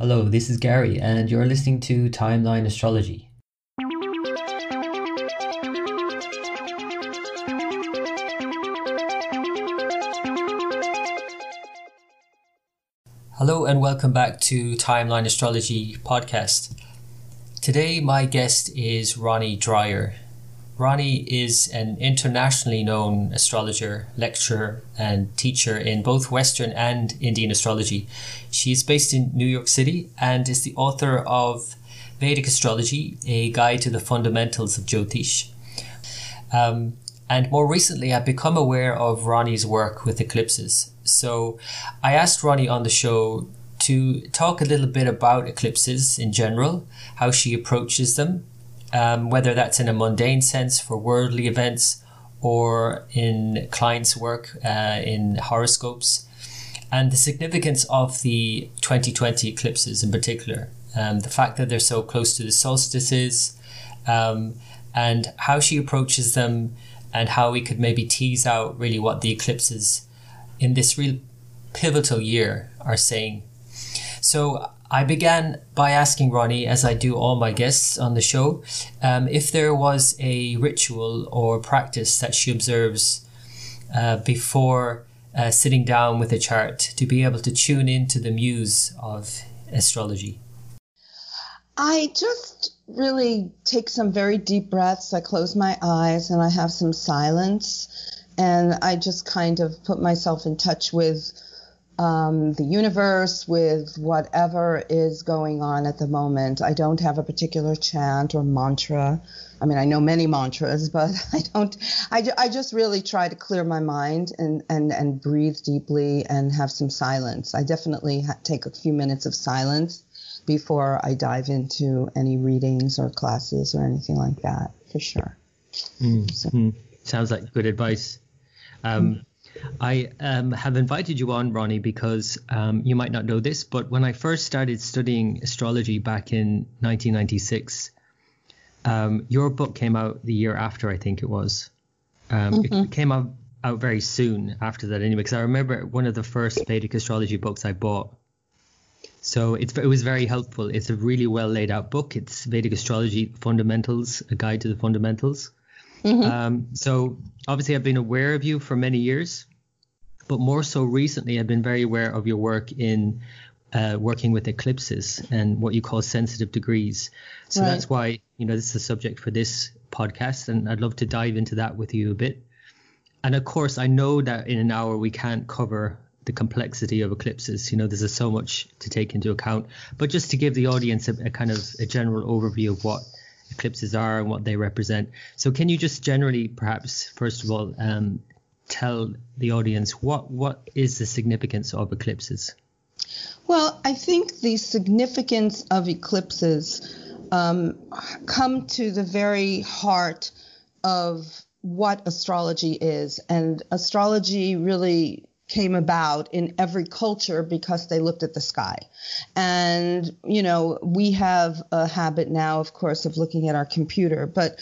Hello, this is Gary, and you're listening to Timeline Astrology. Hello, and welcome back to Timeline Astrology podcast. Today, my guest is Ronnie Dreyer. Ronnie is an internationally known astrologer, lecturer, and teacher in both Western and Indian astrology. She is based in New York City and is the author of Vedic Astrology, a guide to the fundamentals of Jyotish. Um, and more recently, I've become aware of Ronnie's work with eclipses. So I asked Ronnie on the show to talk a little bit about eclipses in general, how she approaches them, um, whether that's in a mundane sense for worldly events or in clients' work uh, in horoscopes, and the significance of the 2020 eclipses in particular, um, the fact that they're so close to the solstices, um, and how she approaches them, and how we could maybe tease out really what the eclipses in this real pivotal year are saying. So I began by asking Ronnie, as I do all my guests on the show, um, if there was a ritual or practice that she observes uh, before uh, sitting down with a chart to be able to tune into the muse of astrology. I just really take some very deep breaths. I close my eyes and I have some silence. And I just kind of put myself in touch with um, the universe, with whatever is going on at the moment. I don't have a particular chant or mantra. I mean, I know many mantras, but I don't. I, I just really try to clear my mind and, and, and breathe deeply and have some silence. I definitely ha- take a few minutes of silence before I dive into any readings or classes or anything like that, for sure. Mm, so. mm, sounds like good advice. Um. I um, have invited you on, Ronnie, because um, you might not know this, but when I first started studying astrology back in 1996, um, your book came out the year after, I think it was. Um, mm-hmm. It came out, out very soon after that, anyway, because I remember one of the first Vedic astrology books I bought. So it was very helpful. It's a really well laid out book. It's Vedic Astrology Fundamentals, a guide to the fundamentals. Mm-hmm. Um, so obviously, I've been aware of you for many years, but more so recently, I've been very aware of your work in uh, working with eclipses and what you call sensitive degrees. So right. that's why you know this is the subject for this podcast, and I'd love to dive into that with you a bit. And of course, I know that in an hour we can't cover the complexity of eclipses. You know, there's so much to take into account. But just to give the audience a, a kind of a general overview of what eclipses are and what they represent. So, can you just generally, perhaps, first of all, um, tell the audience what what is the significance of eclipses? Well, I think the significance of eclipses um, come to the very heart of what astrology is, and astrology really came about in every culture because they looked at the sky. And, you know, we have a habit now, of course, of looking at our computer, but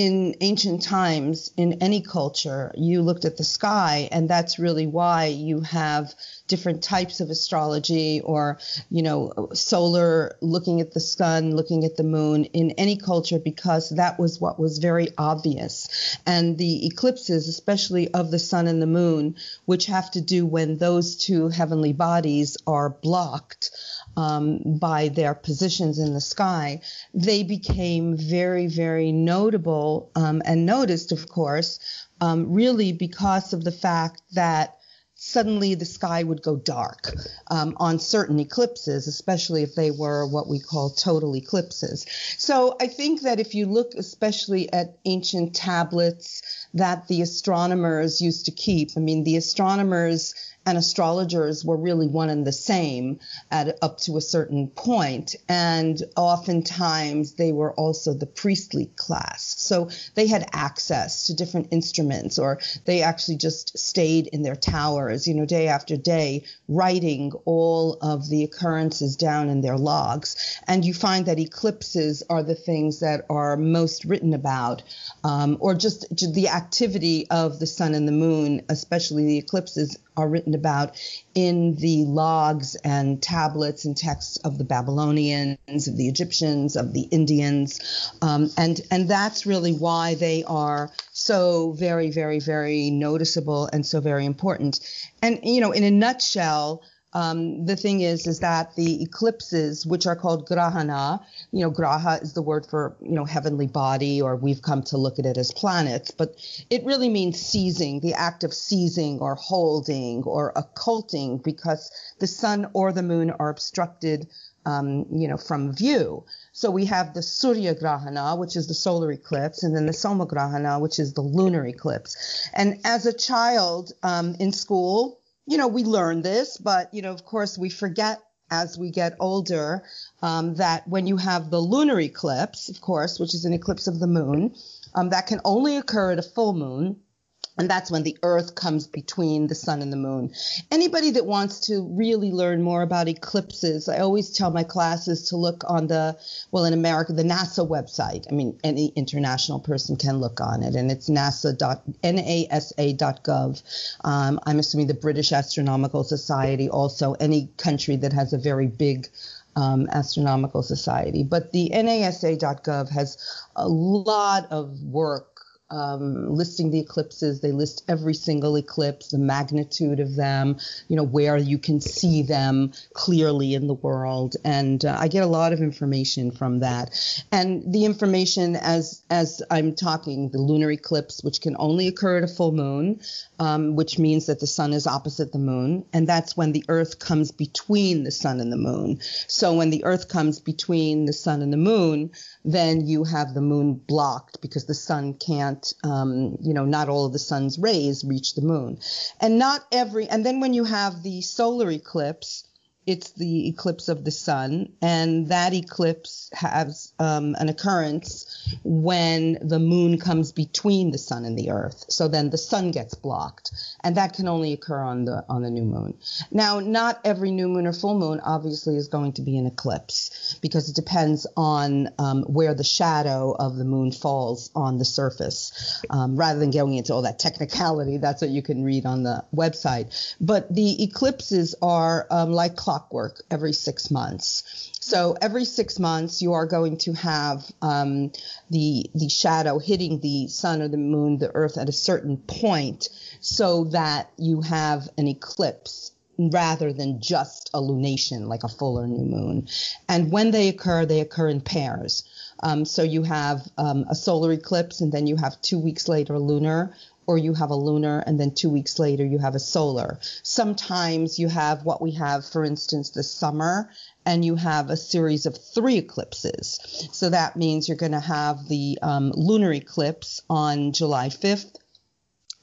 in ancient times, in any culture, you looked at the sky, and that's really why you have different types of astrology or, you know, solar, looking at the sun, looking at the moon in any culture because that was what was very obvious. And the eclipses, especially of the sun and the moon, which have to do when those two heavenly bodies are blocked. Um, by their positions in the sky, they became very, very notable um, and noticed, of course, um, really because of the fact that suddenly the sky would go dark um, on certain eclipses, especially if they were what we call total eclipses. So I think that if you look especially at ancient tablets that the astronomers used to keep, I mean, the astronomers and astrologers were really one and the same at up to a certain point and oftentimes they were also the priestly class. So they had access to different instruments or they actually just stayed in their towers you know day after day writing all of the occurrences down in their logs. And you find that eclipses are the things that are most written about um, or just the activity of the sun and the moon especially the eclipses are written about in the logs and tablets and texts of the Babylonians, of the Egyptians, of the Indians, um, and and that's really why they are so very, very, very noticeable and so very important. And you know, in a nutshell, um, the thing is, is that the eclipses, which are called grahana, you know, graha is the word for, you know, heavenly body, or we've come to look at it as planets, but it really means seizing, the act of seizing or holding or occulting because the sun or the moon are obstructed, um, you know, from view. So we have the Surya Grahana, which is the solar eclipse, and then the Soma Grahana, which is the lunar eclipse. And as a child um, in school, you know, we learn this, but, you know, of course, we forget as we get older um, that when you have the lunar eclipse, of course, which is an eclipse of the moon, um, that can only occur at a full moon. And that's when the earth comes between the sun and the moon. Anybody that wants to really learn more about eclipses, I always tell my classes to look on the, well, in America, the NASA website. I mean, any international person can look on it, and it's nasa.nasa.gov. Um, I'm assuming the British Astronomical Society, also any country that has a very big um, astronomical society. But the NASA.gov has a lot of work um, listing the eclipses. They list every single eclipse, the magnitude of them, you know, where you can see them clearly in the world. And uh, I get a lot of information from that. And the information as as I'm talking, the lunar eclipse, which can only occur at a full moon, um, which means that the sun is opposite the moon, and that's when the Earth comes between the sun and the moon. So when the Earth comes between the sun and the moon, then you have the moon blocked because the sun can't, um, you know, not all of the sun's rays reach the moon. And not every, and then when you have the solar eclipse, it's the eclipse of the sun, and that eclipse has um, an occurrence when the moon comes between the sun and the earth. So then the sun gets blocked, and that can only occur on the on the new moon. Now, not every new moon or full moon obviously is going to be an eclipse because it depends on um, where the shadow of the moon falls on the surface. Um, rather than going into all that technicality, that's what you can read on the website. But the eclipses are um, like clockwork every six months. So every six months, you are going to have um, the the shadow hitting the sun or the moon, the earth at a certain point, so that you have an eclipse rather than just a lunation like a full or new moon. And when they occur, they occur in pairs. Um, so you have um, a solar eclipse, and then you have two weeks later lunar, or you have a lunar and then two weeks later you have a solar. Sometimes you have what we have, for instance, this summer, and you have a series of three eclipses. So that means you're going to have the um, lunar eclipse on July 5th,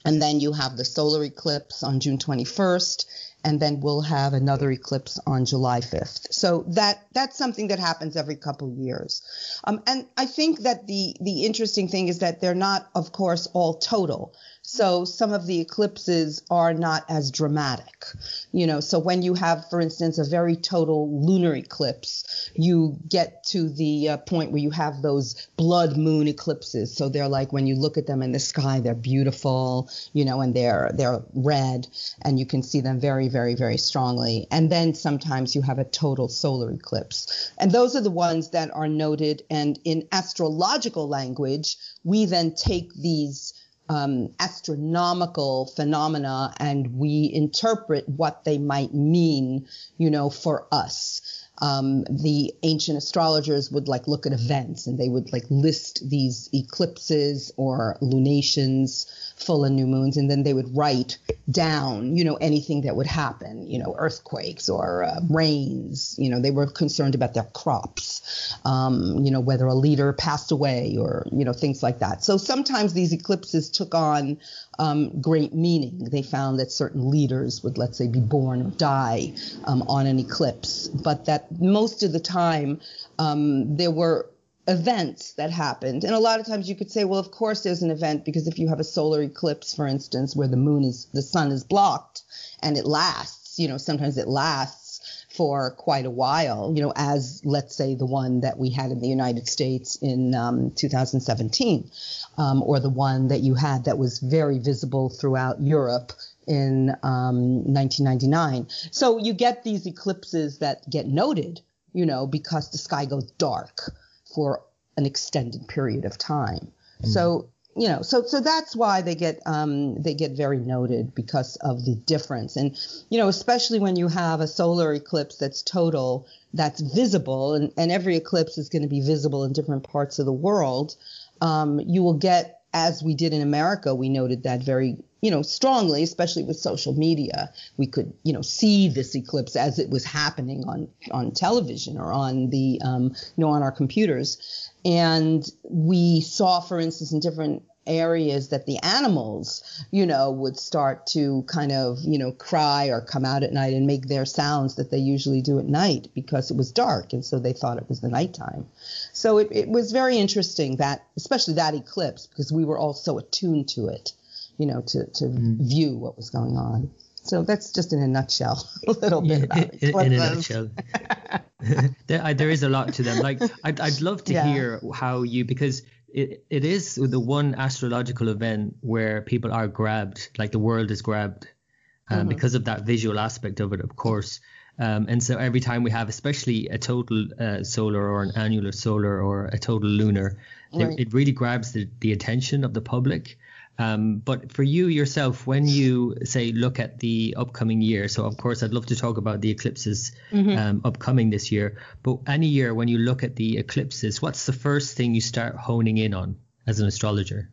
and then you have the solar eclipse on June 21st, and then we'll have another eclipse on July 5th. So that that's something that happens every couple years. Um, and I think that the the interesting thing is that they're not, of course, all total. So some of the eclipses are not as dramatic, you know. So when you have, for instance, a very total lunar eclipse, you get to the uh, point where you have those blood moon eclipses. So they're like when you look at them in the sky, they're beautiful, you know, and they're they're red, and you can see them very, very, very strongly. And then sometimes you have a total solar eclipse, and those are the ones that are noted. And in astrological language, we then take these um, astronomical phenomena and we interpret what they might mean, you know, for us. Um, the ancient astrologers would like look at events and they would like list these eclipses or lunations full and new moons, and then they would write down, you know, anything that would happen, you know, earthquakes or uh, rains. You know, they were concerned about their crops, um, you know, whether a leader passed away or, you know, things like that. So sometimes these eclipses took on um, great meaning. They found that certain leaders would, let's say, be born or die um, on an eclipse, but that most of the time um, there were events that happened. And a lot of times you could say, well, of course there's an event because if you have a solar eclipse, for instance, where the moon is, the sun is blocked and it lasts, you know, sometimes it lasts for quite a while, you know, as let's say the one that we had in the United States in um, 2017, um, or the one that you had that was very visible throughout Europe in um, 1999. So you get these eclipses that get noted, you know, because the sky goes dark for an extended period of time. Mm. So you know, so so that's why they get um, they get very noted because of the difference, and you know, especially when you have a solar eclipse that's total, that's visible, and, and every eclipse is going to be visible in different parts of the world. Um, you will get as we did in America, we noted that very, you know, strongly, especially with social media. We could, you know, see this eclipse as it was happening on on television or on the, um, you know, on our computers. And we saw, for instance, in different areas that the animals, you know, would start to kind of, you know, cry or come out at night and make their sounds that they usually do at night because it was dark. And so they thought it was the nighttime. So it, it was very interesting that, especially that eclipse, because we were all so attuned to it, you know, to, to mm. view what was going on. So that's just in a nutshell, a little bit about it. In, in a nutshell. there, there is a lot to them. Like, I'd, I'd love to yeah. hear how you, because it, it is the one astrological event where people are grabbed, like the world is grabbed, um, mm-hmm. because of that visual aspect of it, of course. Um, and so every time we have, especially a total uh, solar or an annular solar or a total lunar, right. it, it, really grabs the, the attention of the public. Um, but for you yourself, when you say look at the upcoming year, so of course I'd love to talk about the eclipses mm-hmm. um, upcoming this year. But any year when you look at the eclipses, what's the first thing you start honing in on as an astrologer?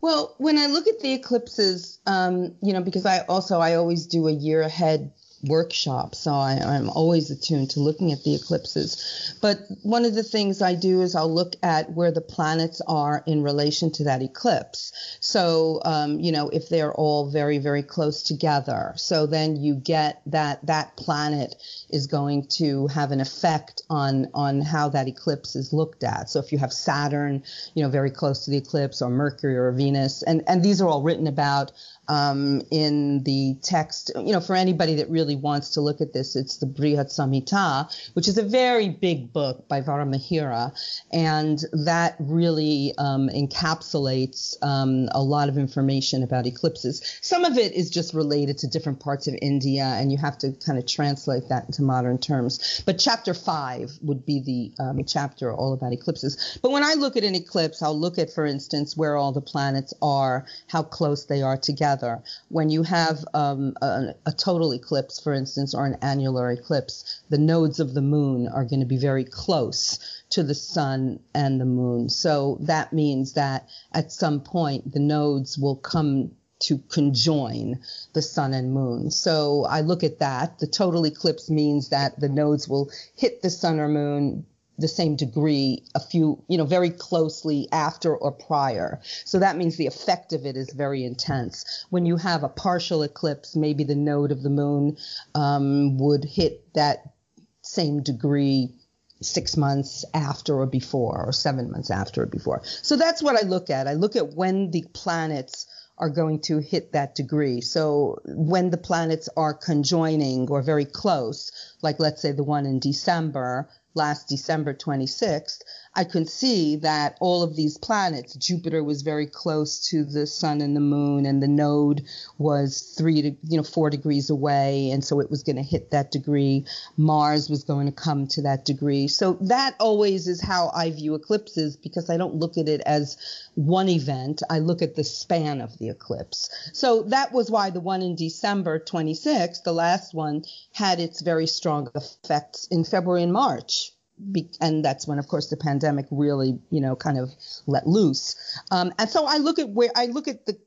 Well, when I look at the eclipses, um, you know, because I also I always do a year ahead workshop, so I, am always attuned to looking at the eclipses. But one of the things I do is I'll look at where the planets are in relation to that eclipse. So, um, you know, if they're all very, very close together, so then you get that that planet is going to have an effect on on how that eclipse is looked at. So if you have Saturn, you know, very close to the eclipse, or Mercury or Venus, and and these are all written about um, in the text. You know, for anybody that really wants to look at this, it's the Brihat Samhita, which is a very big book by Varahamihira, and that really um, encapsulates um, a lot of information about eclipses. Some of it is just related to different parts of India, and you have to kind of translate that into modern terms. But chapter five would be the um, chapter all about eclipses. But when I look at an eclipse, I'll look at, for instance, where all the planets are, how close they are together together. When you have um, a, a, total eclipse, for instance, or an annular eclipse, the nodes of the moon are going to be very close to the sun and the moon. So that means that at some point the nodes will come to conjoin the sun and moon. So I look at that. The total eclipse means that the nodes will hit the sun or moon the same degree a few, you know, very closely after or prior. So that means the effect of it is very intense. When you have a partial eclipse, maybe the node of the moon um, would hit that same degree six months after or before, or seven months after or before. So that's what I look at. I look at when the planets are going to hit that degree. So when the planets are conjoining or very close, like let's say the one in December, last December 26th, I could see that all of these planets, Jupiter was very close to the sun and the moon, and the node was three to, you know, four degrees away. And so it was going to hit that degree. Mars was going to come to that degree. So that always is how I view eclipses because I don't look at it as one event. I look at the span of the eclipse. So that was why the one in December 26th, the last one, had its very strong effects in February and March be, and that's when, of course, the pandemic really, you know, kind of let loose. Um, and so I look at where I look at the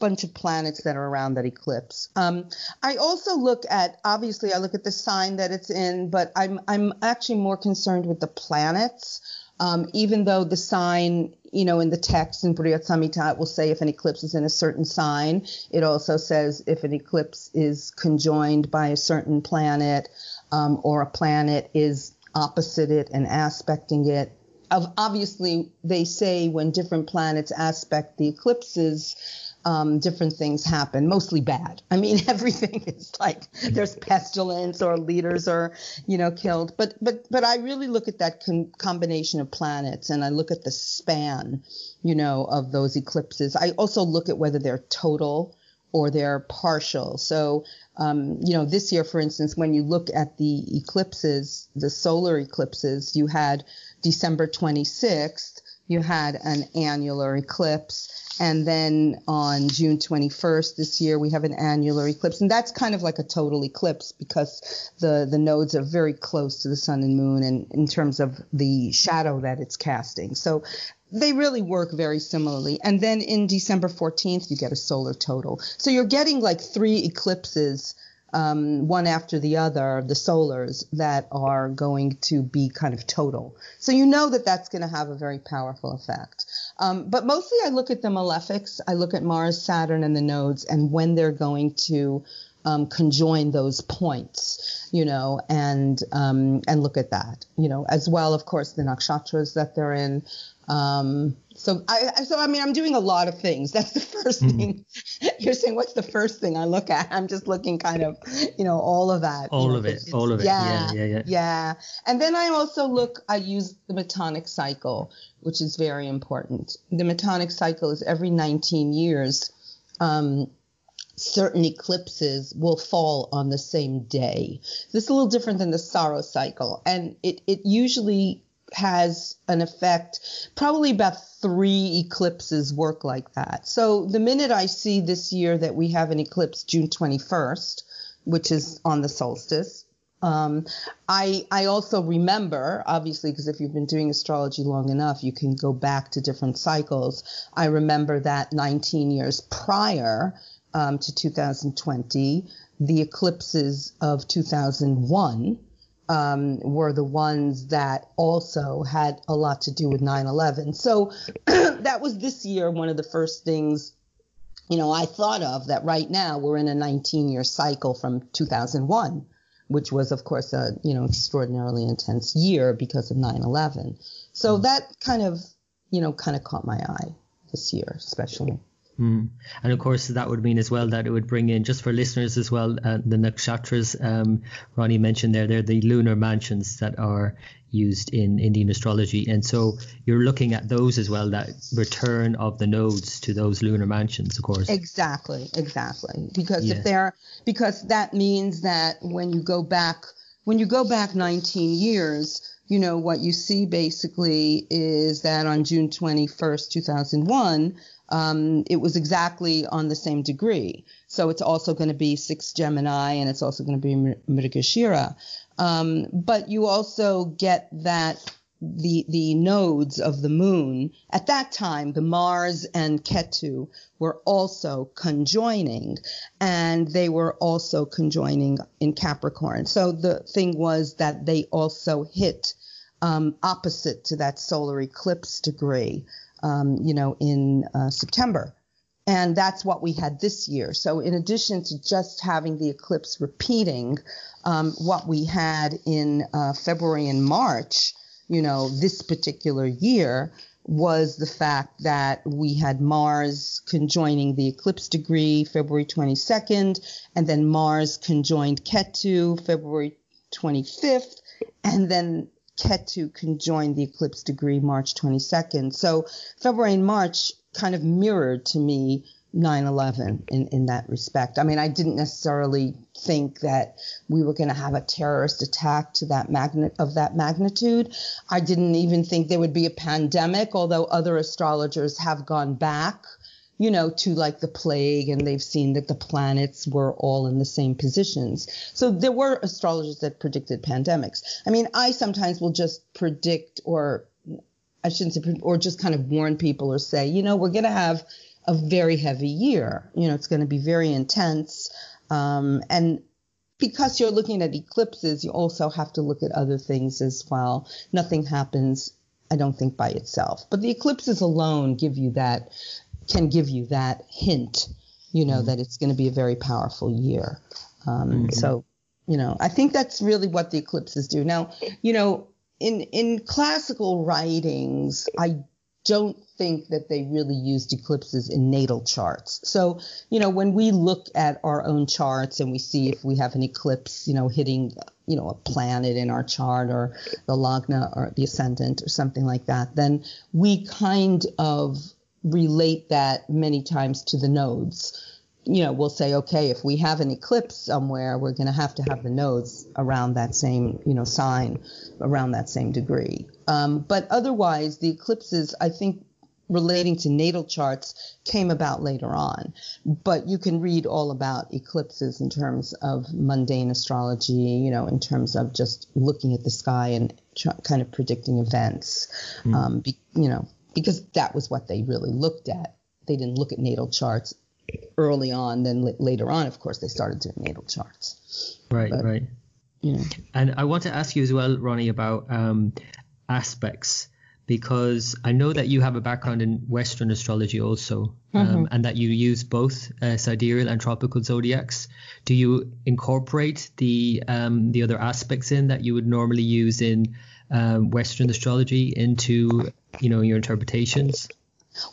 bunch of planets that are around that eclipse. Um, I also look at, obviously, I look at the sign that it's in, but I'm I'm actually more concerned with the planets. Um, even though the sign, you know, in the text in Brihat Samhita, it will say if an eclipse is in a certain sign. It also says if an eclipse is conjoined by a certain planet um, or a planet is opposite it and aspecting it. Obviously, they say when different planets aspect the eclipses, um, different things happen, mostly bad. I mean, everything is like there's pestilence or leaders are, you know, killed. But but but I really look at that combination of planets and I look at the span, you know, of those eclipses. I also look at whether they're total or they're partial. So, um, you know, this year, for instance, when you look at the eclipses, the solar eclipses, you had December 26th, you had an annular eclipse. And then on June 21st this year, we have an annular eclipse. And that's kind of like a total eclipse because the, the nodes are very close to the sun and moon and in terms of the shadow that it's casting. So they really work very similarly. And then in December 14th, you get a solar total. So you're getting like three eclipses um, one after the other, the solars that are going to be kind of total. So you know that that's going to have a very powerful effect. Um, but mostly I look at the malefics. I look at Mars, Saturn, and the nodes and when they're going to um, conjoin those points, you know, and um, and look at that, you know, as well, of course, the nakshatras that they're in. Um, so I, so I mean, I'm doing a lot of things. That's the 1st mm-hmm. thing. You're saying, what's the first thing I look at? I'm just looking kind of, you know, all of that. All you know, of it. All of it. Yeah, yeah, yeah, yeah. And then I also look. I use the metonic cycle, which is very important. The metonic cycle is every 19 years. Um, certain eclipses will fall on the same day. This is a little different than the saros cycle, and it it usually has an effect. Probably about three eclipses work like that. So the minute I see this year that we have an eclipse June 21st, which is on the solstice, um, I I also remember, obviously, because if you've been doing astrology long enough, you can go back to different cycles. I remember that 19 years prior um, to 2020, the eclipses of 2001 um, were the ones that also had a lot to do with 9/11. So that was this year one of the first things you know I thought of that right now we're in a 19-year cycle from 2001 which was of course a you know extraordinarily intense year because of 9/11. So mm. that kind of you know kind of caught my eye this year especially. Mm. And of course, that would mean as well that it would bring in, just for listeners as well, uh, the nakshatras um, Ronnie mentioned there, they're the lunar mansions that are used in Indian astrology. And so you're looking at those as well, that return of the nodes to those lunar mansions, of course. Exactly, exactly. Because yeah. if they're, because that means that when you go back, when you go back 19 years, you know, what you see basically is that on June 21st, 2001, um, it was exactly on the same degree. So it's also going to be six Gemini and it's also going to be Mrigashira. Um, but you also get that the the nodes of the moon at that time the Mars and Ketu were also conjoining and they were also conjoining in Capricorn so the thing was that they also hit um, opposite to that solar eclipse degree um, you know, in uh, September. And that's what we had this year. So in addition to just having the eclipse repeating, um, what we had in uh, February and March, you know, this particular year was the fact that we had Mars conjoining the eclipse degree February 22nd, and then Mars conjoined Ketu February 25th, and then Ketu conjoined the eclipse degree March 22nd. So February and March kind of mirrored to me 9/11 in in that respect. I mean, I didn't necessarily think that we were going to have a terrorist attack to that magnet of that magnitude. I didn't even think there would be a pandemic, although other astrologers have gone back you know, to like the plague, and they've seen that the planets were all in the same positions. So there were astrologers that predicted pandemics. I mean, I sometimes will just predict, or I shouldn't say, or just kind of warn people or say, you know, we're going to have a very heavy year. You know, it's going to be very intense. Um, and because you're looking at eclipses, you also have to look at other things as well. Nothing happens, I don't think, by itself. But the eclipses alone give you that can give you that hint, you know, mm-hmm. that it's going to be a very powerful year. Um, mm-hmm. So, you know, I think that's really what the eclipses do. Now, you know, in in classical writings, I don't think that they really used eclipses in natal charts. So, you know, when we look at our own charts and we see if we have an eclipse, you know, hitting, you know, a planet in our chart or the lagna or the ascendant or something like that, then we kind of relate that many times to the nodes you know, we'll say, okay, if we have an eclipse somewhere, we're going to have to have the nodes around that same, you know, sign around that same degree. Um, but otherwise, the eclipses, I think, relating to natal charts came about later on. But you can read all about eclipses in terms of mundane astrology, you know, in terms of just looking at the sky and tr- kind of predicting events, mm. um, be, you know, because that was what they really looked at. They didn't look at natal charts early on. Then l- later on, of course, they started doing natal charts. Right, but, right. You know. And I want to ask you as well, Ronnie, about um, aspects because I know that you have a background in Western astrology also, um, mm-hmm. and that you use both uh, sidereal and tropical zodiacs. Do you incorporate the um, the other aspects in that you would normally use in um, Western astrology into you know your interpretations?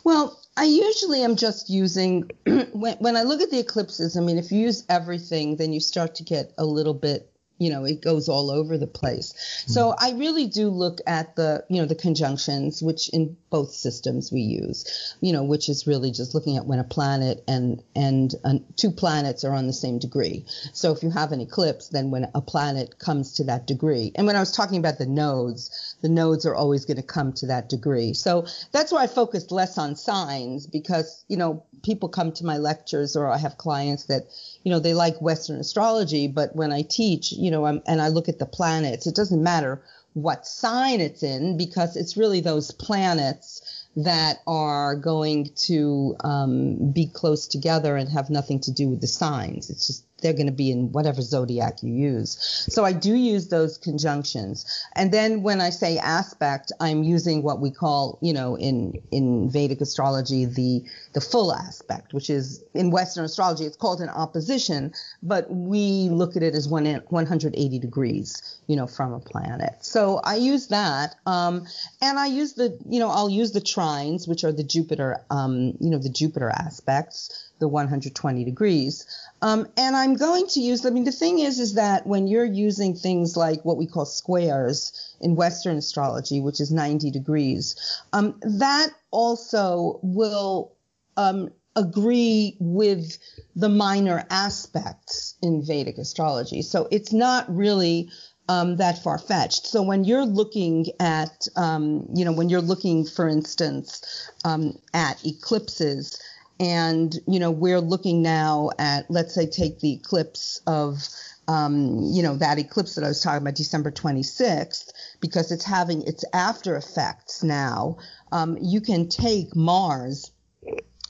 Well, I usually am just using when when I look at the eclipses. I mean, if you use everything, then you start to get a little bit you know it goes all over the place mm-hmm. so i really do look at the you know the conjunctions which in both systems we use you know which is really just looking at when a planet and and uh, two planets are on the same degree so if you have an eclipse then when a planet comes to that degree and when i was talking about the nodes the nodes are always going to come to that degree so that's why i focused less on signs because you know people come to my lectures or i have clients that you know, they like Western astrology, but when I teach, you know, I'm, and I look at the planets, it doesn't matter what sign it's in because it's really those planets that are going to um, be close together and have nothing to do with the signs. It's just they're going to be in whatever zodiac you use. So I do use those conjunctions. And then when I say aspect, I'm using what we call, you know, in in Vedic astrology the the full aspect, which is in Western astrology it's called an opposition, but we look at it as one 180 degrees, you know, from a planet. So I use that, um, and I use the, you know, I'll use the trines, which are the Jupiter, um, you know, the Jupiter aspects the 120 degrees. Um, and I'm going to use, I mean, the thing is, is that when you're using things like what we call squares in Western astrology, which is 90 degrees, um, that also will um, agree with the minor aspects in Vedic astrology. So it's not really um, that far fetched. So when you're looking at, um, you know, when you're looking, for instance, um, at eclipses, and, you know, we're looking now at, let's say, take the eclipse of, um, you know, that eclipse that I was talking about, December 26th, because it's having its after effects now. Um, you can take Mars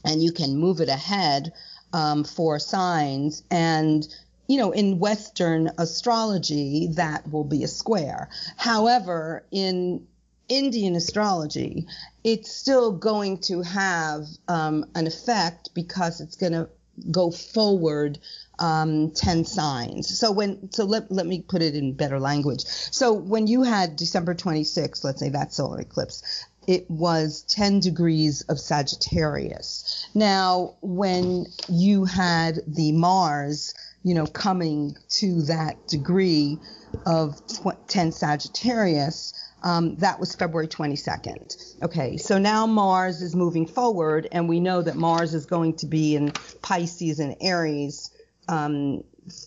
and you can move it ahead um, for signs and you know, in Western astrology, that will be a square. However, in Indian astrology, it's still going to have um, an effect because it's going to go forward um, 10 signs. So when, so let, let me put it in better language. So when you had December 26th, let's say that solar eclipse, it was 10 degrees of Sagittarius. Now, when you had the Mars, you know, coming to that degree of tw- 10 Sagittarius, um, that was February 22nd. Okay, so now Mars is moving forward, and we know that Mars is going to be in Pisces and Aries um,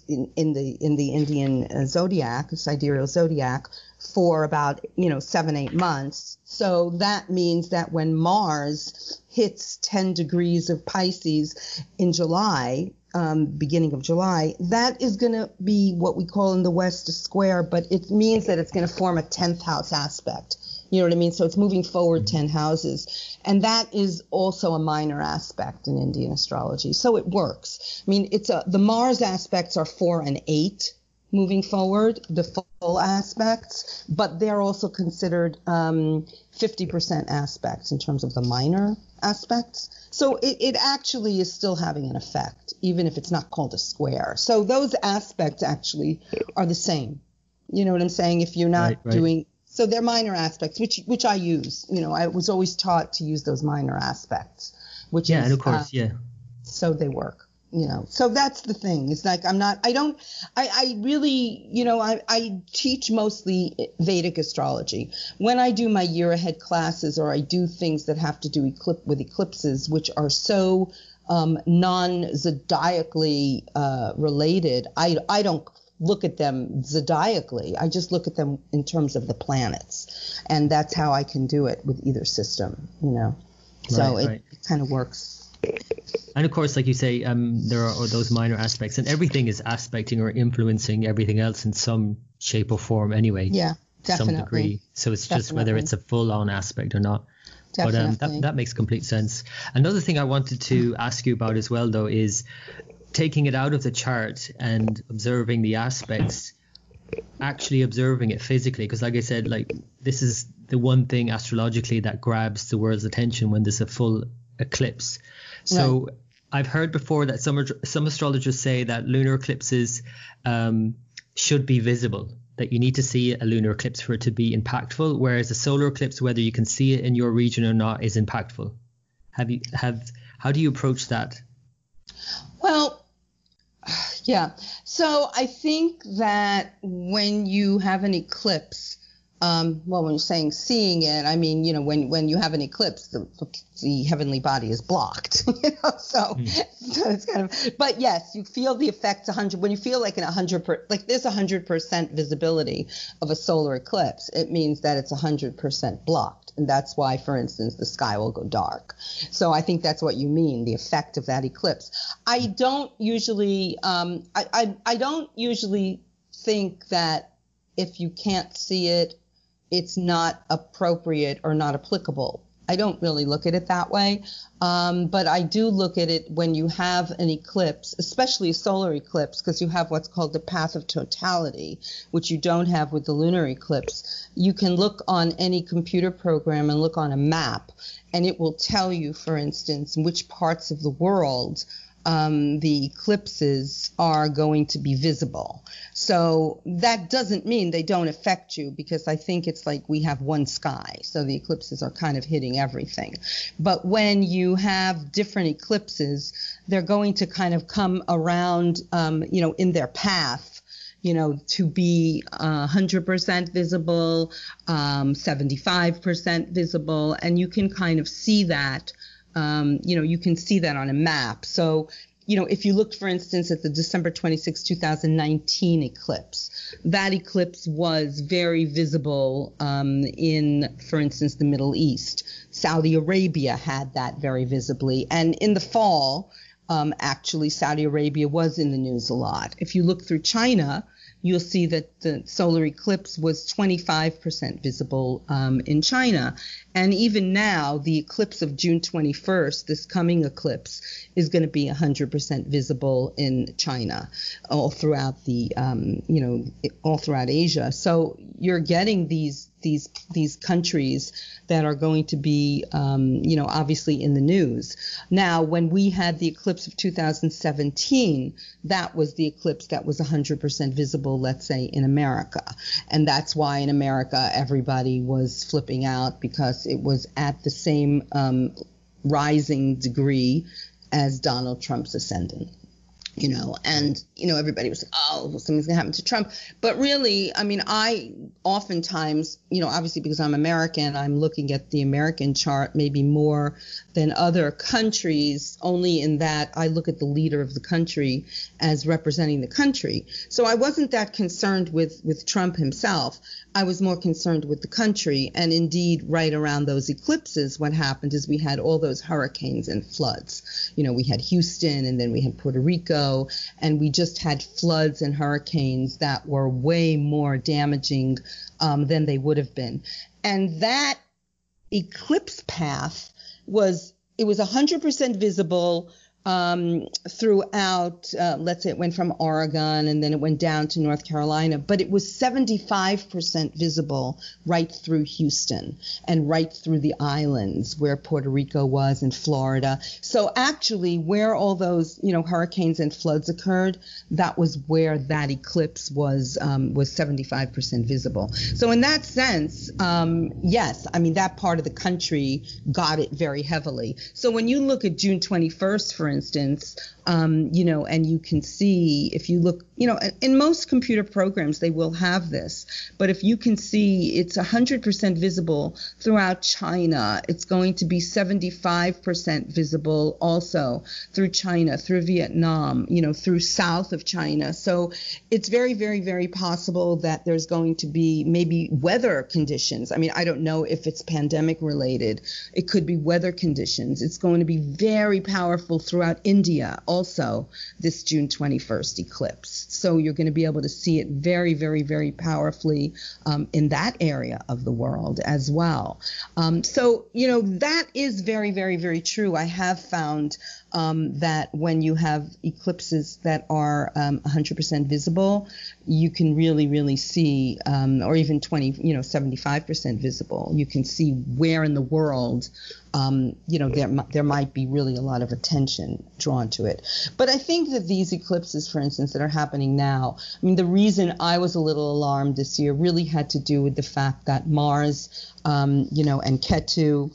in, in, the in the Indian uh, zodiac, sidereal zodiac, for about you know seven eight months. So that means that when Mars hits 10 degrees of Pisces in July, um, beginning of July, that is going to be what we call in the West a square, but it means that it's going to form a 10th house aspect. You know what I mean? So it's moving forward 10 houses. And that is also a minor aspect in Indian astrology. So it works. I mean, it's a, the Mars aspects are four and eight moving forward, the full aspects, but they're also considered um, 50% aspects in terms of the minor aspects. So it, it actually is still having an effect, even if it's not called a square. So those aspects actually are the same. You know what I'm saying? If you're not right, right. doing so they're minor aspects, which which I use. You know, I was always taught to use those minor aspects, which yeah, is, and of course, uh, yeah. So they work you know so that's the thing it's like i'm not i don't i i really you know i i teach mostly vedic astrology when i do my year ahead classes or i do things that have to do eclip with eclipses which are so um, non-zodiacally uh, related, I, I don't look at them zodiacally. I just look at them in terms of the planets, and that's how I can do it with either system. You know, so Right, it, right. it kind of works. And of course, like you say, um, there are those minor aspects, and everything is aspecting or influencing everything else in some shape or form anyway. Yeah, to some definitely. degree. So it's just whether it's a full on aspect or not. But um, Definitely. that, that makes complete sense. Another thing I wanted to ask you about as well, though, is taking it out of the chart and observing the aspects, actually observing it physically. Because, like I said, like this is the one thing astrologically that grabs the world's attention when there's a full eclipse. So I've heard before that some some astrologers say that lunar eclipses um, should be visible. That you need to see a lunar eclipse for it to be impactful, whereas a solar eclipse, whether you can see it in your region or not, is impactful. Have you have how do you approach that? Well, yeah. So I think that when you have an eclipse, um, well, when you're saying seeing it, I mean, you know, when when you have an eclipse, the, the heavenly body is blocked. You know, so, so it's kind of. But yes, you feel the effects 100 when you feel like an 100 per, like there's 100 percent visibility of a solar eclipse. It means that it's 100 percent blocked, and that's why, for instance, the sky will go dark. So I think that's what you mean, the effect of that eclipse. I don't usually, um, I, I, I don't usually think that if you can't see it, it's not appropriate or not applicable. I don't really look at it that way. Um, but I do look at it when you have an eclipse, especially a solar eclipse, because you have what's called the path of totality, which you don't have with the lunar eclipse. You can look on any computer program and look on a map, and it will tell you, for instance, which parts of the world um, the eclipses are going to be visible. So that doesn't mean they don't affect you because I think it's like we have one sky. So the eclipses are kind of hitting everything. But when you have different eclipses, they're going to kind of come around, um, you know, in their path you know, to be uh, 100% visible, um, 75% visible, and you can kind of see that. Um, you know, you can see that on a map. So, you know, if you looked, for instance, at the December 26, 2019 eclipse, that eclipse was very visible um, in, for instance, the Middle East. Saudi Arabia had that very visibly. And in the fall, um, actually, Saudi Arabia was in the news a lot. If you look through China, you'll see that the solar eclipse was 25% visible um, in China. And even now, the eclipse of June 21st, this coming eclipse, is going to be 100% visible in China, all throughout the, um, you know, all throughout Asia. So you're getting these these these countries that are going to be, um, you know, obviously in the news. Now, when we had the eclipse of 2017, that was the eclipse that was 100% visible, let's say, in America, and that's why in America everybody was flipping out because it was at the same um, rising degree as Donald Trump's ascendant you know, and you know everybody was like, oh, something's gonna happen to Trump. But really, I mean, I oftentimes, you know, obviously because I'm American, I'm looking at the American chart maybe more than other countries, only in that I look at the leader of the country as representing the country. So I wasn't that concerned with with Trump himself. I was more concerned with the country. And indeed, right around those eclipses, what happened is we had all those hurricanes and floods. You know, we had Houston and then we had Puerto Rico, and we just had floods and hurricanes that were way more damaging um, than they would have been. And that eclipse path was, it was 100% visible um, throughout, uh, let's say it went from Oregon and then it went down to North Carolina, but it was 75% visible right through Houston and right through the islands where Puerto Rico was and Florida. So actually, where all those, you know, hurricanes and floods occurred, that was where that eclipse was um, was 75% visible. So in that sense, um, yes, I mean that part of the country got it very heavily. So when you look at June 21st, for instance, um, you know, and you can see if you look, you know, in most computer programs they will have this, but if you can see it's 100% visible throughout China, it's going to be 75% visible also through China, through Vietnam, you know, through south of China. So it's very, very, very possible that there's going to be maybe weather conditions. I mean, I don't know if it's pandemic related. It could be weather conditions. It's going to be very powerful throughout India also this June 21st eclipse. So you're going to be able to see it very, very, very powerfully um, in that area of the world as well. Um, so, you know, that is very, very, very true. I have found um, that when you have eclipses that are um, 100% visible, you can really, really see, um, or even 20, you know, 75% visible. You can see where in the world, um, you know, there there might be really a lot of attention drawn to it. But I think that these eclipses, for instance, that are happening now, I mean, the reason I was a little alarmed this year really had to do with the fact that Mars, um, you know, and Ketu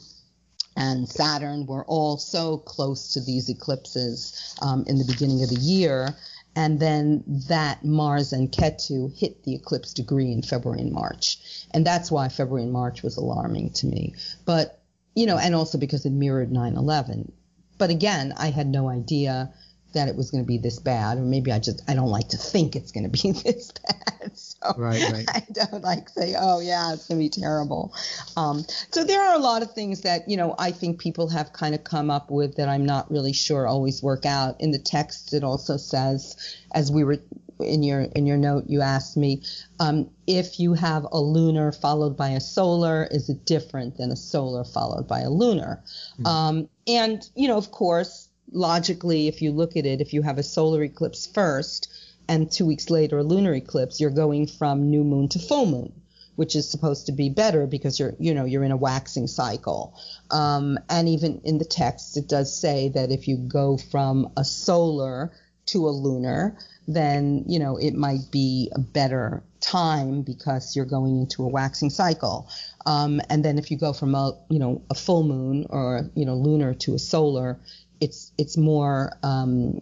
and Saturn were all so close to these eclipses um, in the beginning of the year. And then that Mars and Ketu hit the eclipse degree in February and March. And that's why February and March was alarming to me. But, you know, and also because it mirrored 9 11. But again, I had no idea that it was going to be this bad, or maybe I just I don't like to think it's going to be this bad. So right, right. I don't like say, oh yeah, it's going to be terrible. Um, so there are a lot of things that you know I think people have kind of come up with that I'm not really sure always work out. In the text, it also says, as we were in your in your note, you asked me um, if you have a lunar followed by a solar, is it different than a solar followed by a lunar? Mm-hmm. Um, and you know, of course logically, if you look at it, if you have a solar eclipse first and two weeks later a lunar eclipse, you're going from new moon to full moon, which is supposed to be better because you're, you know, you're in a waxing cycle. Um, and even in the text, it does say that if you go from a solar to a lunar, then, you know, it might be a better time because you're going into a waxing cycle. Um, and then if you go from a, you know, a full moon or, you know, lunar to a solar, it's it's more um,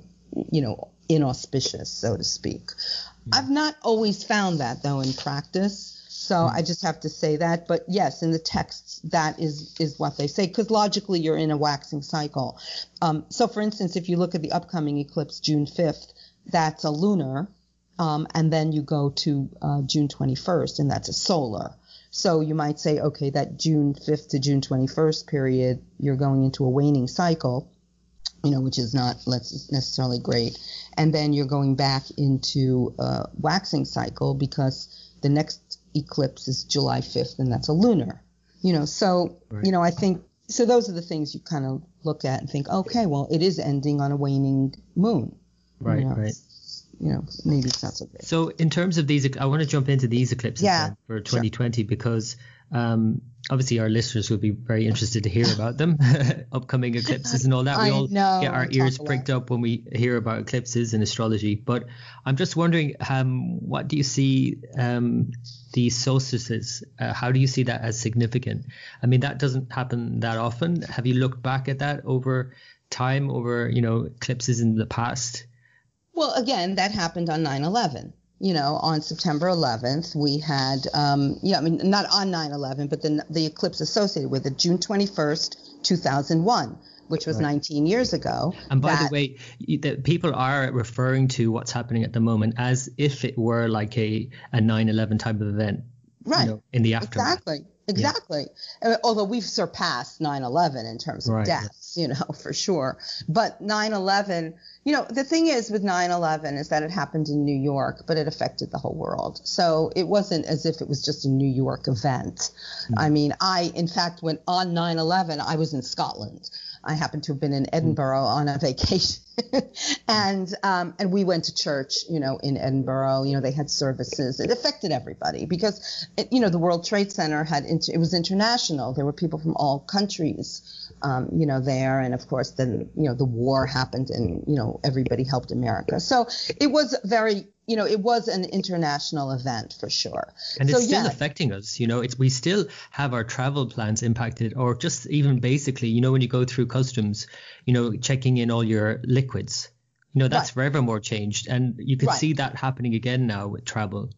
you know inauspicious, so to speak. Mm-hmm. I've not always found that though in practice. So mm-hmm. I just have to say that. But yes, in the texts, that is is what they say because logically you're in a waxing cycle. Um, so for instance, if you look at the upcoming eclipse, June 5th, that's a lunar, um, and then you go to uh, June 21st, and that's a solar. So you might say, okay, that June 5th to June 21st period, you're going into a waning cycle you know, which is not necessarily great. And then you're going back into a waxing cycle because the next eclipse is July 5th, and that's a lunar. You know, so right. you know, I think so. Those are the things you kind of look at and think, okay, well, it is ending on a waning moon. Right, you know, right. You know, maybe it's not so great. So, in terms of these, I want to jump into these eclipses yeah, for 2020 sure. because um, obviously our listeners will be very interested to hear about them, upcoming eclipses and all that. We all know, get our ears pricked up when we hear about eclipses in astrology. But I'm just wondering, um, what do you see um, these solstices? Uh, how do you see that as significant? I mean, that doesn't happen that often. Have you looked back at that over time, over you know eclipses in the past? Well, again, that happened on 9/11 you know, on September 11th, we had, um, yeah, I mean, not on 9/11, but the the eclipse associated with it, June 21st, 2001, which was right. 19 years ago. And by that, the way, the people are referring to what's happening at the moment as if it were like a a 9/11 type of event, right? You know, in the aftermath. Exactly. Exactly. Yeah. Although we've surpassed 9/11 in terms of right. deaths, you know, for sure. But 9/11 you know, the thing is with 9/11 is that it happened in New York, but it affected the whole world. So it wasn't as if it was just a New York event. Mm-hmm. I mean, I in fact went on 9/11. I was in Scotland. I happened to have been in Edinburgh mm-hmm. on a vacation, and um, and we went to church, you know, in Edinburgh. You know, they had services. It affected everybody because, it, you know, the World Trade Center had it was international. There were people from all countries um, you know, there. And of course, then, you know, the war happened and, you know, everybody helped America. So it was very, you know, it was an international event for sure. And so, it's still yeah. affecting us. You know, it's we still have our travel plans impacted, or just even basically, you know, when you go through customs, you know, checking in all your liquids. You know, that's right. forever more changed, and you can right. see that happening again now with travel.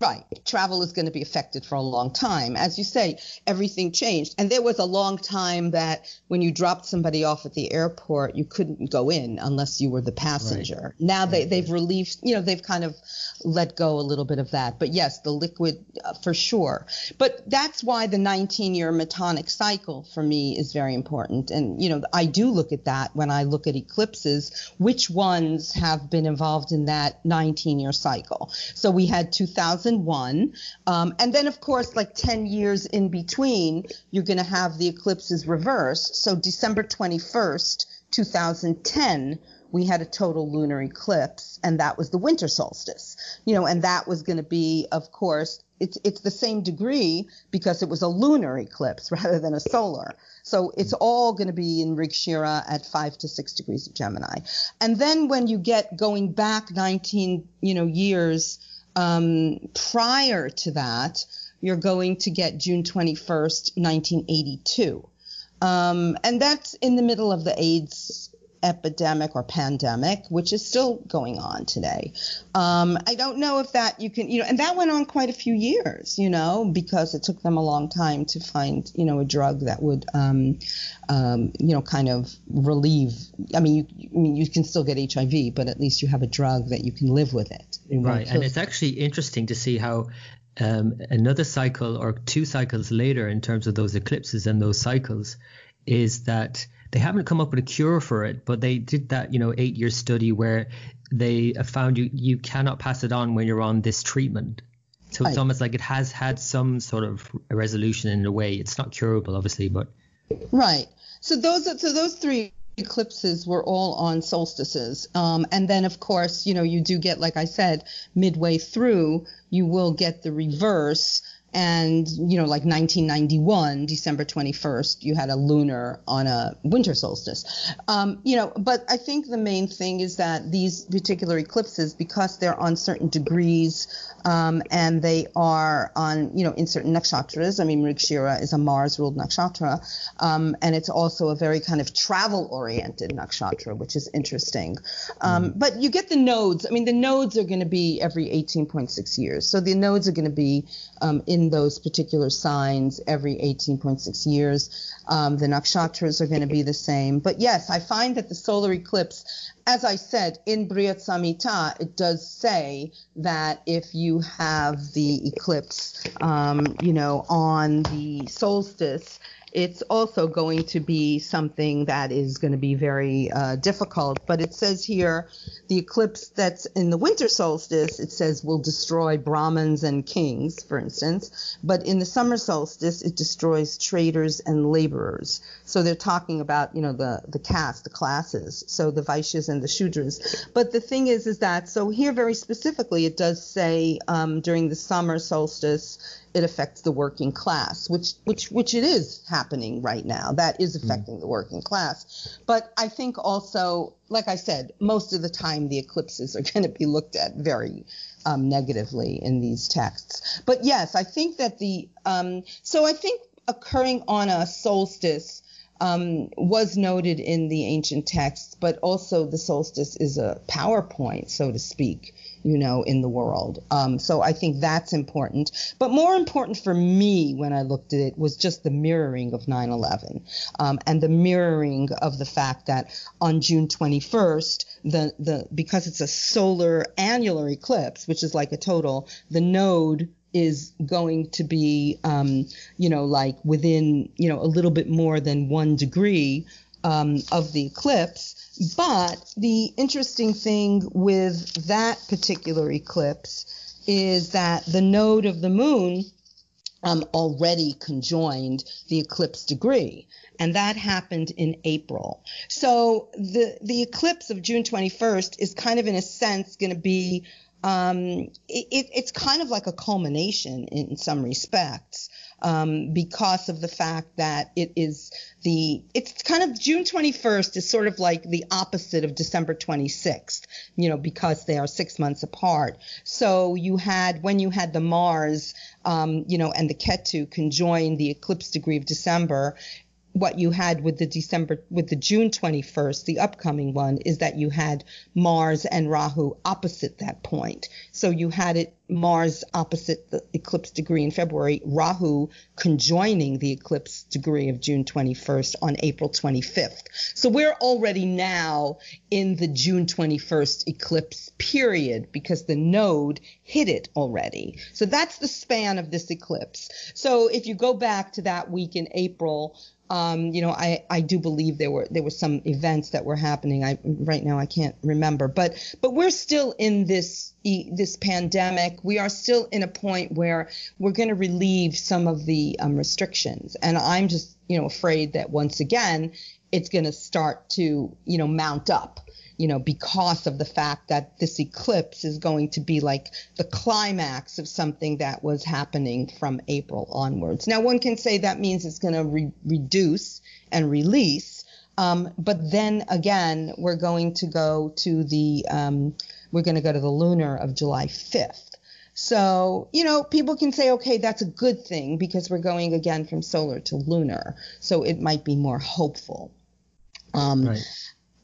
Right. Travel is going to be affected for a long time. As you say, everything changed. And there was a long time that when you dropped somebody off at the airport, you couldn't go in unless you were the passenger. Right. Now they, they've relieved, you know, they've kind of let go a little bit of that. But yes, the liquid uh, for sure. But that's why the 19 year metonic cycle for me is very important. And, you know, I do look at that when I look at eclipses, which ones have been involved in that 19 year cycle. So we had 2000 2001. Um, and then, of course, like 10 years in between, you're going to have the eclipses reversed. So December 21st, 2010, we had a total lunar eclipse, and that was the winter solstice. You know, and that was going to be, of course, it's it's the same degree because it was a lunar eclipse rather than a solar. So it's all going to be in Mrigashira at five to six degrees of Gemini. And then when you get going back 19, you know, years um, prior to that, you're going to get June 21st, 1982. Um, and that's in the middle of the AIDS epidemic or pandemic, which is still going on today. Um, I don't know if that you can, you know, and that went on quite a few years, you know, because it took them a long time to find, you know, a drug that would, um, um, you know, kind of relieve. I mean, you, I mean, you can still get HIV, but at least you have a drug that you can live with it. it right, and it's actually interesting to see how um, another cycle or two cycles later, in terms of those eclipses and those cycles, is that they haven't come up with a cure for it, but they did that, you know, eight year study where they found you you cannot pass it on when you're on this treatment. So it's almost like it has had some sort of resolution in a way. It's not curable, obviously, but right. So those so those three eclipses were all on solstices. Um, and then, of course, you know, you do get, like I said, midway through, you will get the reverse and you know like 1991 december 21st you had a lunar on a winter solstice. Um, you know but i think the main thing is that these particular eclipses because they're on certain degrees um, and they are on you know in certain nakshatras. I mean mrigashira is a mars ruled nakshatra. Um, and it's also a very kind of travel oriented nakshatra which is interesting. Um, mm. but you get the nodes. I mean the nodes are going to be every 18.6 years. So the nodes are going to be um, in those particular signs every 18.6 years. Um, the nakshatras are going to be the same. But yes, I find that the solar eclipse, as I said, in Brihat Samhita, it does say that if you have the eclipse, um, you know, on the solstice, it's also going to be something that is going to be very uh, difficult. But it says here, the eclipse that's in the winter solstice, it says will destroy Brahmins and kings, for instance. But in the summer solstice, it destroys traders and laborers. So they're talking about, you know, the, the caste, the classes. So the Vaishyas and the Shudras. But the thing is, is that, so here very specifically, it does say um, during the summer solstice, it affects the working class, which which which it is happening right now. That is hmm. affecting mm. the working class. But I think also, like I said, most of the time the eclipses are going to be looked at very um, negatively in these texts. But yes, I think that the um, so I think occurring on a solstice um, was noted in the ancient texts, but also the solstice is a PowerPoint, so to speak, you know, in the world. Um, so I think that's important. But more important for me when I looked at it was just the mirroring of 9 11 um, and the mirroring of the fact that on June 21st, the, the, because it's a solar annular eclipse, which is like a total, the node is going to be, um, you know, like within, you know, a little bit more than one degree um, of the eclipse. But the interesting thing with that particular eclipse is that the node of the moon um, already conjoined the eclipse degree, and that happened in April. So the the eclipse of June 21st is kind of in a sense going to be um, it, it, it's kind of like a culmination in some respects um, because of the fact that it is the it's kind of June 21st is sort of like the opposite of December 26th, you know, because they are six months apart. So you had when you had the Mars, um, you know, and the Ketu conjoin the eclipse degree of December, what you had with the December with the June 21st, the upcoming one, is that you had Mars and Rahu opposite that point. So you had it Mars opposite the eclipse degree in February, Rahu conjoining the eclipse degree of June 21st on April 25th. So we're already now in the June 21st eclipse period because the node hit it already. So that's the span of this eclipse. So if you go back to that week in April, um, you know, I, I do believe there were there were some events that were happening. I right now I can't remember, but but we're still in this this pandemic. We are still in a point where we're going to relieve some of the um, restrictions, and I'm just you know afraid that once again it's going to start to you know mount up you know, because of the fact that this eclipse is going to be like the climax of something that was happening from April onwards. Now, one can say that means it's going to re- reduce and release, um, but then again, we're going to go to the um, we're going to go to the lunar of July 5th. So, you know, people can say, okay, that's a good thing because we're going again from solar to lunar. So it might be more hopeful. Um, right.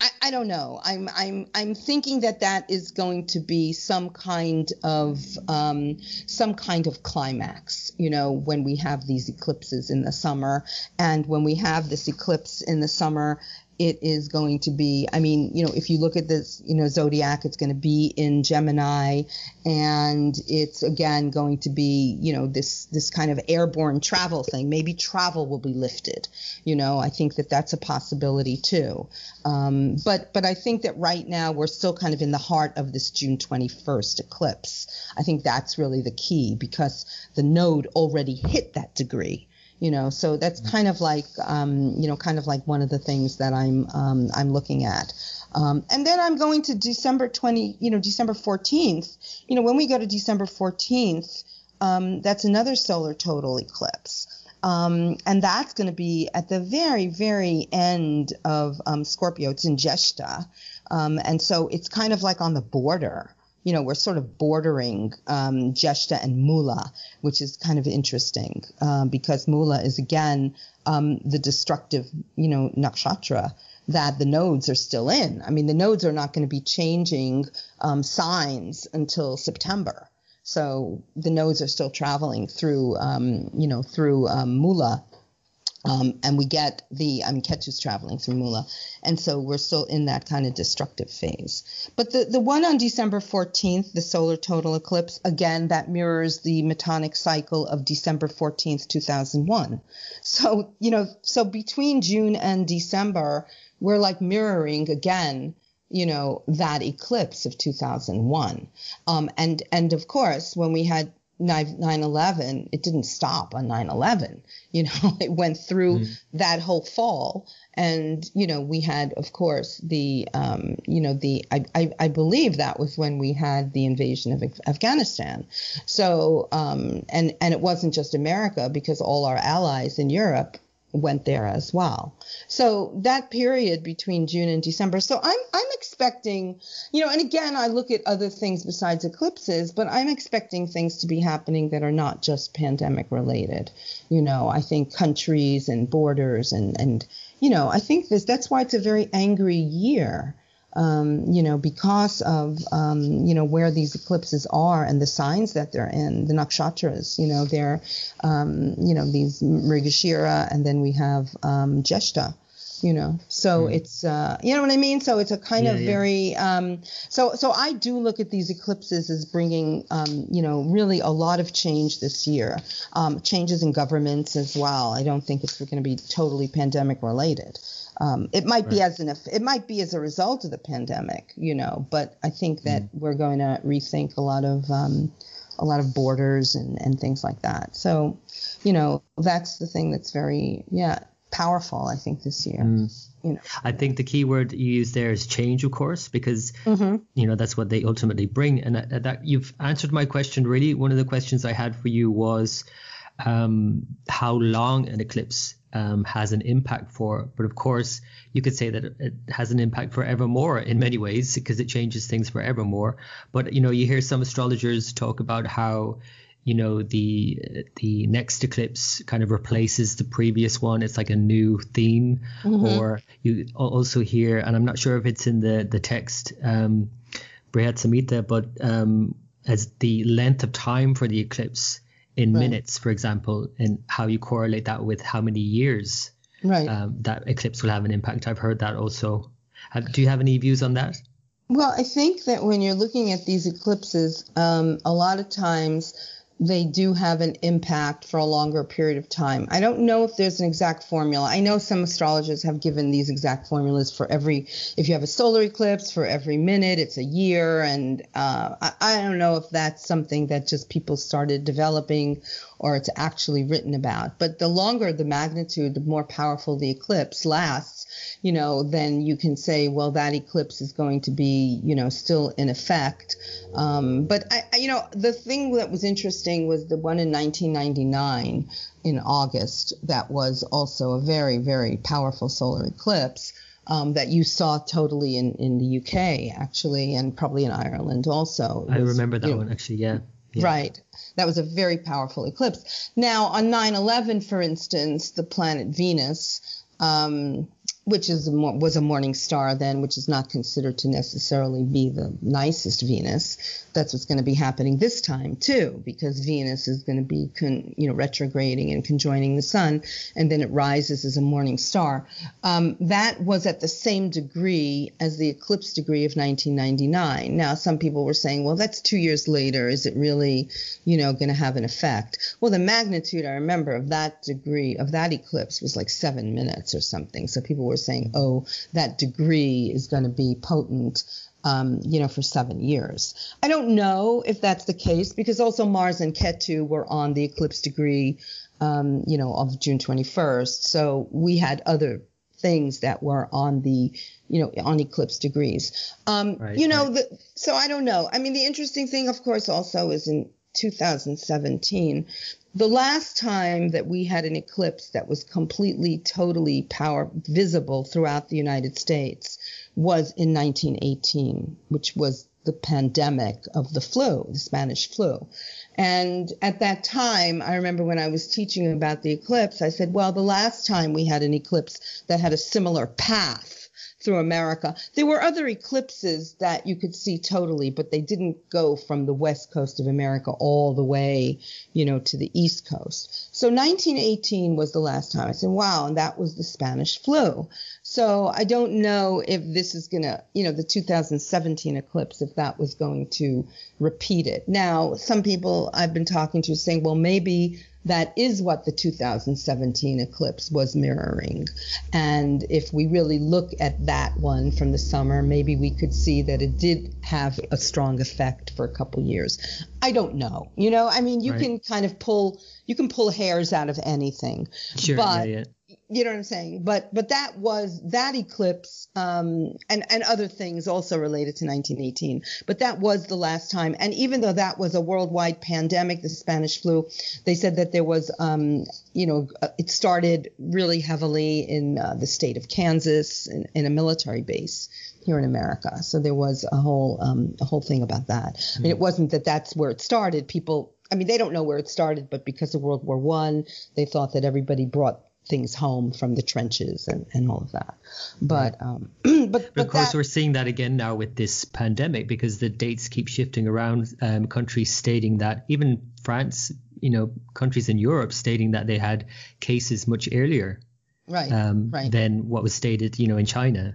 I, I don't know. I'm I'm I'm thinking that that is going to be some kind of um, some kind of climax. You know, when we have these eclipses in the summer, and when we have this eclipse in the summer, it is going to be i mean you know if you look at this you know zodiac it's going to be in gemini and it's again going to be you know this this kind of airborne travel thing. Maybe travel will be lifted you know i think that that's a possibility too. Um, but but i think that right now we're still kind of in the heart of this june 21st eclipse. I think that's really the key because the node already hit that degree you know so that's mm-hmm. kind of like um, you know kind of like one of the things that i'm um, i'm looking at. Um, and then i'm going to december 20 you know december 14th you know when we go to december 14th um, that's another solar total eclipse. Um, and that's going to be at the very very end of um, scorpio. It's in jeshta. And so it's kind of like on the border you know, we're sort of bordering um, Jeshta and Mula, which is kind of interesting um, because Mula is again um, the destructive, you know, nakshatra that the nodes are still in. I mean, the nodes are not going to be changing um, signs until September. So the nodes are still traveling through, um, you know, through um, Mula um, and we get the, I mean, Ketu's traveling through Mula. And so we're still in that kind of destructive phase. But the, the one on December 14th, the solar total eclipse, again, that mirrors the metonic cycle of December 14th, 2001. So, you know, so between June and December, we're like mirroring again you know that eclipse of 2001 um, and and of course when we had 9-11 it didn't stop on 9-11 you know it went through mm. that whole fall. And you know we had of course the um, you know the I, I, I, believe that was when we had the invasion of afghanistan. So um, and and it wasn't just america because all our allies in europe went there as well. So that period between June and December. So I'm I'm expecting, you know, and again I look at other things besides eclipses, but I'm expecting things to be happening that are not just pandemic related. You know, I think countries and borders and and you know, I think this that's why it's a very angry year um, you know, because of, um, you know, where these eclipses are and the signs that they're in, the nakshatras, you know, they're, um, you know, these Mrigashira, and then we have um, Jeshta, you know, so mm. it's, uh, you know what I mean? So it's a kind yeah, of yeah. very, um, so, so I do look at these eclipses as bringing, um, you know, really a lot of change this year, um, changes in governments as well. I don't think it's going to be totally pandemic related. Um, it might right. be as an it might be as a result of the pandemic, you know, but I think that mm. we're going to rethink a lot of um, a lot of borders and, and things like that. So, you know, that's the thing that's very yeah. Powerful. I think this year. Mm. You know. I think the key word you use there is change, of course, because mm-hmm. you know that's what they ultimately bring. And that, that, you've answered my question. Really, one of the questions I had for you was um, how long an eclipse um, has an impact for. But of course, you could say that it has an impact forevermore in many ways because it changes things forevermore. But you know, you hear some astrologers talk about how you know the the next eclipse kind of replaces the previous one it's like a new theme mm-hmm. or you also hear and i'm not sure if it's in the the text um Brihat Samhita, but um as the length of time for the eclipse in right. minutes, for example, and how you correlate that with how many years right. um, that eclipse will have an impact. I've heard that also. Have, do you have any views on that? Well, I think that when you're looking at these eclipses, um, a lot of times they do have an impact for a longer period of time. I don't know if there's an exact formula. I know some astrologers have given these exact formulas for every, if you have a solar eclipse, for every minute, it's a year. And uh, I, I don't know if that's something that just people started developing or it's actually written about. But the longer the magnitude, the more powerful the eclipse lasts you know, then you can say, well, that eclipse is going to be, you know, still in effect. Um, but I, you know, the thing that was interesting was the one in 1999 in August that was also a very, very powerful solar eclipse. Um, that you saw totally in, in the UK actually, and probably in Ireland also. I remember that you know, one actually, yeah. yeah. Right. That was a very powerful eclipse. Now, on 9 11, for instance, the planet Venus um, which is was a morning star then, which is not considered to necessarily be the nicest Venus. That's what's going to be happening this time too, because Venus is going to be, con, you know, retrograding and conjoining the Sun, and then it rises as a morning star. Um, that was at the same degree as the eclipse degree of 1999. Now, some people were saying, well, that's two years later. Is it really, you know, going to have an effect? Well, the magnitude I remember of that degree of that eclipse was like seven minutes or something. So people were saying, oh, that degree is going to be potent. Um, you know, for seven years. I don't know if that's the case because also Mars and Ketu were on the eclipse degree, um, you know, of June 21st. So we had other things that were on the, you know, on eclipse degrees. Um, right, you know, right. the, so I don't know. I mean, the interesting thing, of course, also is in 2017, the last time that we had an eclipse that was completely, totally power visible throughout the United States was in 1918, which was the pandemic of the flu, the Spanish flu. And at that time, I remember when I was teaching about the eclipse, I said, well, the last time we had an eclipse that had a similar path through America. There were other eclipses that you could see totally, but they didn't go from the west coast of America all the way, you know, to the east coast. So 1918 was the last time. I said, wow, and that was the Spanish flu. So I don't know if this is going to, you know, the 2017 eclipse, if that was going to repeat it. Now, some people I've been talking to saying, well, maybe that is what the 2017 eclipse was mirroring. And if we really look at that one from the summer, maybe we could see that it did have a strong effect for a couple years. I don't know. You know, I mean, you right. can kind of pull you can pull hairs out of anything. Sure, but yeah, yeah you know what I'm saying? But but that was that eclipse um, and and other things also related to 1918. But that was the last time. And even though that was a worldwide pandemic, the Spanish flu, they said that there was um, you know it started really heavily in uh, the state of Kansas in, in, a military base here in America. So there was a whole um, a whole thing about that. Mm. I mean, it hmm. wasn't that that's where it started. People I mean, they don't know where it started, but because of World War One, they thought that everybody brought things home from the trenches and, and all of that. But um, but, but, but, of course that, we're seeing that again now with this pandemic because the dates keep shifting around. Um, countries stating that even France, you know, countries in Europe stating that they had cases much earlier. Right, um, right. Than what was stated, you know, in China.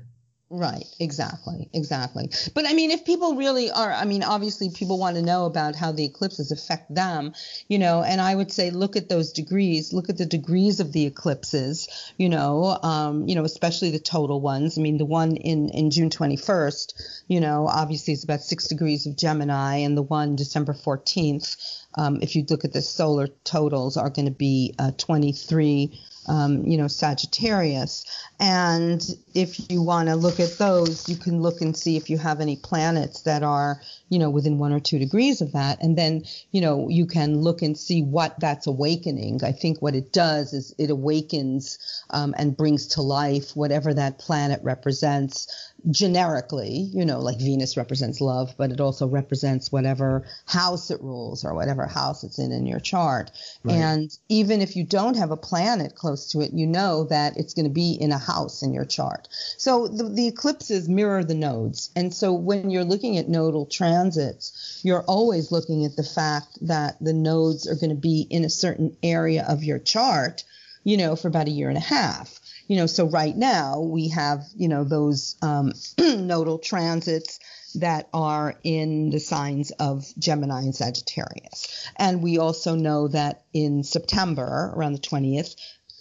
Right, exactly, exactly. But I mean, if people really are, I mean, obviously people want to know about how the eclipses affect them, you know, and I would say look at those degrees, look at the degrees of the eclipses, you know, um, you know, especially the total ones. I mean, the one in, in June 21st, you know, obviously is about six degrees of Gemini, and the one December 14th, um, if you look at the solar totals, are going to be uh, 23 um, you know, Sagittarius. And if you want to look at those, you can look and see if you have any planets that are, you know, within one or two degrees of that. And then, you know, you can look and see what that's awakening. I think what it does is it awakens um, and brings to life whatever that planet represents generically, you know, like Venus represents love, but it also represents whatever house it rules or whatever house it's in in your chart. Right. And even if you don't have a planet close to it, you know that it's going to be in a house in your chart. So the, the eclipses mirror the nodes. And so when you're looking at nodal transits, you're always looking at the fact that the nodes are going to be in a certain area of your chart, you know, for about a year and a half you know, so right now we have, you know, those um, nodal transits that are in the signs of Gemini and Sagittarius. And we also know that in September, around the 20th,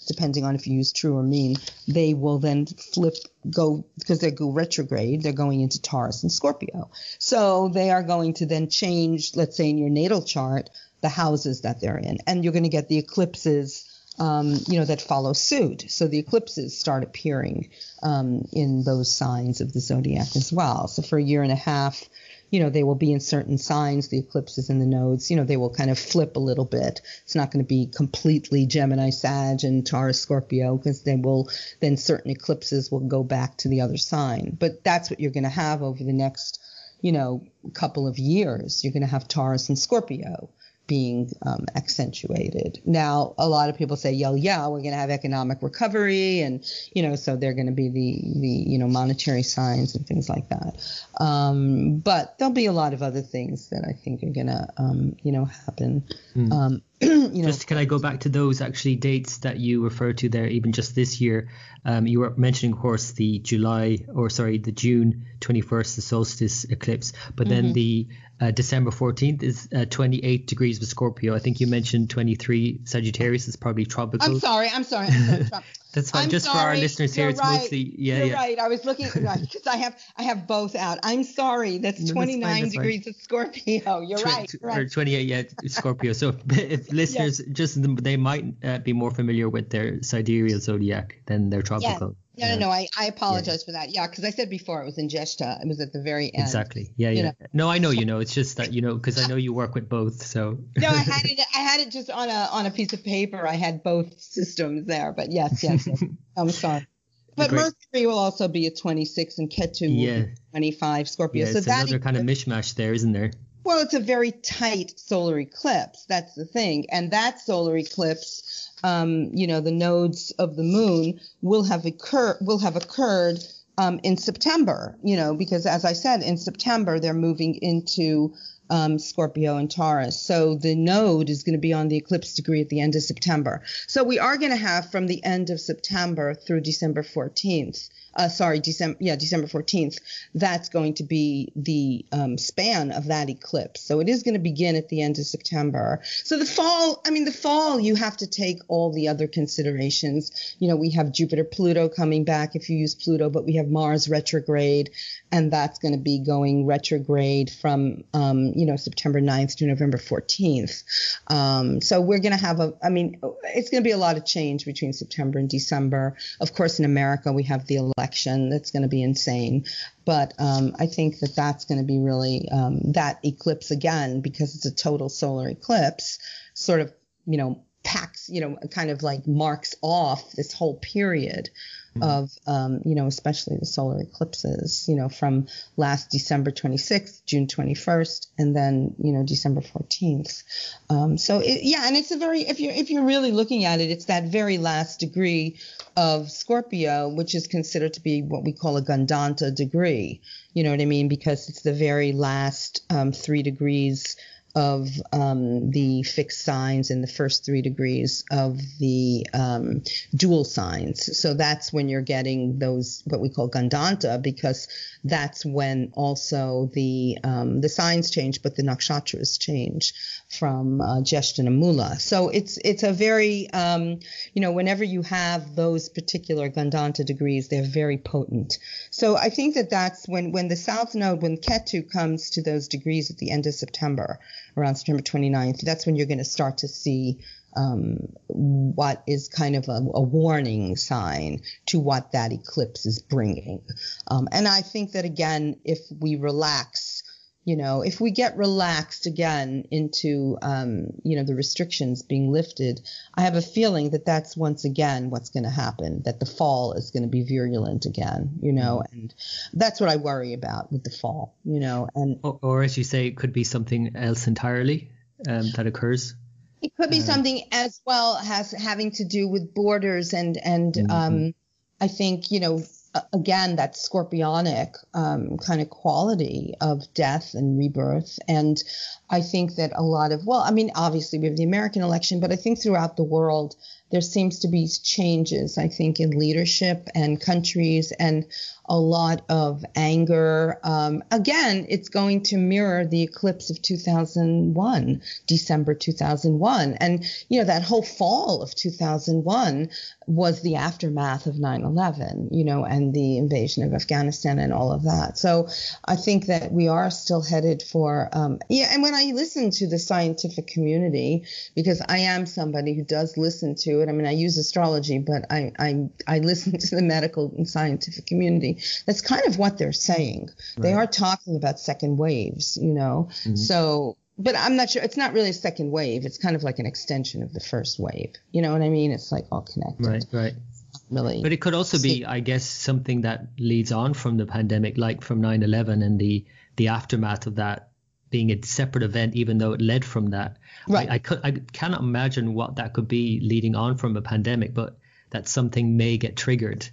depending on if you use true or mean, they will then flip, go, because they go retrograde, they're going into Taurus and Scorpio. So they are going to then change, let's say in your natal chart, the houses that they're in. And you're going to get the eclipses um, you know, that follow suit. So the eclipses start appearing um, in those signs of the zodiac as well. So for a year and a half, you know, they will be in certain signs, the eclipses and the nodes, you know, they will kind of flip a little bit. It's not going to be completely Gemini, Sag, and Taurus, Scorpio, because they will, then certain eclipses will go back to the other sign. But that's what you're going to have over the next, you know, couple of years. You're going to have Taurus and Scorpio being um, accentuated. Now, a lot of people say, "Yeah, yeah, we're going to have economic recovery," and you know, so they're going to be the the you know monetary signs and things like that. Um, but there'll be a lot of other things that I think are going to um, you know happen. Mm. you know, just can I go back to those actually dates that you referred to there, even just this year? Um, you were mentioning, of course, the July or sorry, the June 21st, the solstice eclipse, but then mm-hmm. the uh, December 14th is uh, 28 degrees with Scorpio. I think you mentioned 23 Sagittarius is probably tropical. I'm sorry. I'm sorry. I'm sorry. That's fine. I'm Just sorry. for our listeners here, You're it's right. mostly yeah. You're yeah. right. I was looking because I have I have both out. I'm sorry. That's no, 29 that's fine, that's degrees of Scorpio. You're Tw- right. right. Or 28, yeah, Scorpio. So if listeners just they might uh, be more familiar with their sidereal zodiac than their tropical. Yeah. No, no, no. I, I apologize yeah. for that. Yeah, because I said before it was in Jeshta. It was at the very end. Exactly. Yeah, yeah. Know? No, I know you know. It's just that you know because I know you work with both. So. no, I had it. I had it just on a on a piece of paper. I had both systems there. But yes, yes. yes. I'm sorry. But Great. Mercury will also be at 26 and Ketu yeah. 25 Scorpio. Yeah, so it's that another kind of mishmash there, isn't there? Well, it's a very tight solar eclipse. That's the thing. And that solar eclipse um, you know, the nodes of the moon will have occur will have occurred um, in September. You know, because as I said, in September they're moving into um, Scorpio and Taurus. So the node is going to be on the eclipse degree at the end of September. So we are going to have from the end of September through December 14th uh, sorry, December, yeah, December 14th, that's going to be the um, span of that eclipse. So it is going to begin at the end of September. So the fall, I mean, the fall, you have to take all the other considerations. You know, we have Jupiter, Pluto coming back if you use Pluto, but we have Mars retrograde, and that's going to be going retrograde from, um, you know, September 9th to November 14th. Um, so we're going to have a, I mean, it's going to be a lot of change between September and December. Of course, in America, we have the election that's going to be insane. But um, I think that that's going to be really um, that eclipse again because it's a total solar eclipse, sort of, you know, packs, you know, kind of like marks off this whole period. Of, um, you know, especially the solar eclipses, you know, from last December 26th, June 21st, and then, you know, December 14th. Um, so it, yeah, and it's a very, if you're, if you're really looking at it, it's that very last degree of Scorpio, which is considered to be what we call a Gandanta degree. You know what I mean? Because it's the very last um, three degrees of um, the fixed signs in the first three degrees of the um, dual signs. So that's when you're getting those what we call Gandanta because that's when also the um, the signs change, but the nakshatras change from uh, and Mula. So it's it's a very um, you know whenever you have those particular Gandanta degrees, they're very potent. So I think that that's when when the South Node when Ketu comes to those degrees at the end of September around September 29th, that's when you're going to start to see um, what is kind of a, a, warning sign to what that eclipse is bringing. Um, and I think that again, if we relax you know, if we get relaxed again into, um, you know, the restrictions being lifted, I have a feeling that that's once again what's going to happen, that the fall is going to be virulent again, you know, mm-hmm. and that's what I worry about with the fall, you know, and. Or, or as you say, it could be something else entirely um, that occurs. It could be uh, something as well as having to do with borders and, and, mm-hmm. um, I think, you know, again that scorpionic um, kind of quality of death and rebirth. And i think that a lot of well i mean obviously we have the american election but i think throughout the world there seems to be changes i think in leadership and countries and a lot of anger. Um, again, it's going to mirror the eclipse of 2001, December 2001. And, you know, that whole fall of 2001 was the aftermath of 9 11, you know, and the invasion of Afghanistan and all of that. So I think that we are still headed for, um, yeah, and when I listen to the scientific community, because I am somebody who does listen to it, I mean, I use astrology, but I, I, I listen to the medical and scientific community that's kind of what they're saying. Right. They are talking about second waves, you know. Mm-hmm. So, but I'm not sure. It's not really a second wave. It's kind of like an extension of the first wave. You know what I mean? It's like all connected. Right, right. Really. But it could also be, I guess, something that leads on from the pandemic, like from 9/11 and the the aftermath of that being a separate event, even though it led from that. Right. I, I, could, I cannot imagine what that could be leading on from a pandemic, but that something may get triggered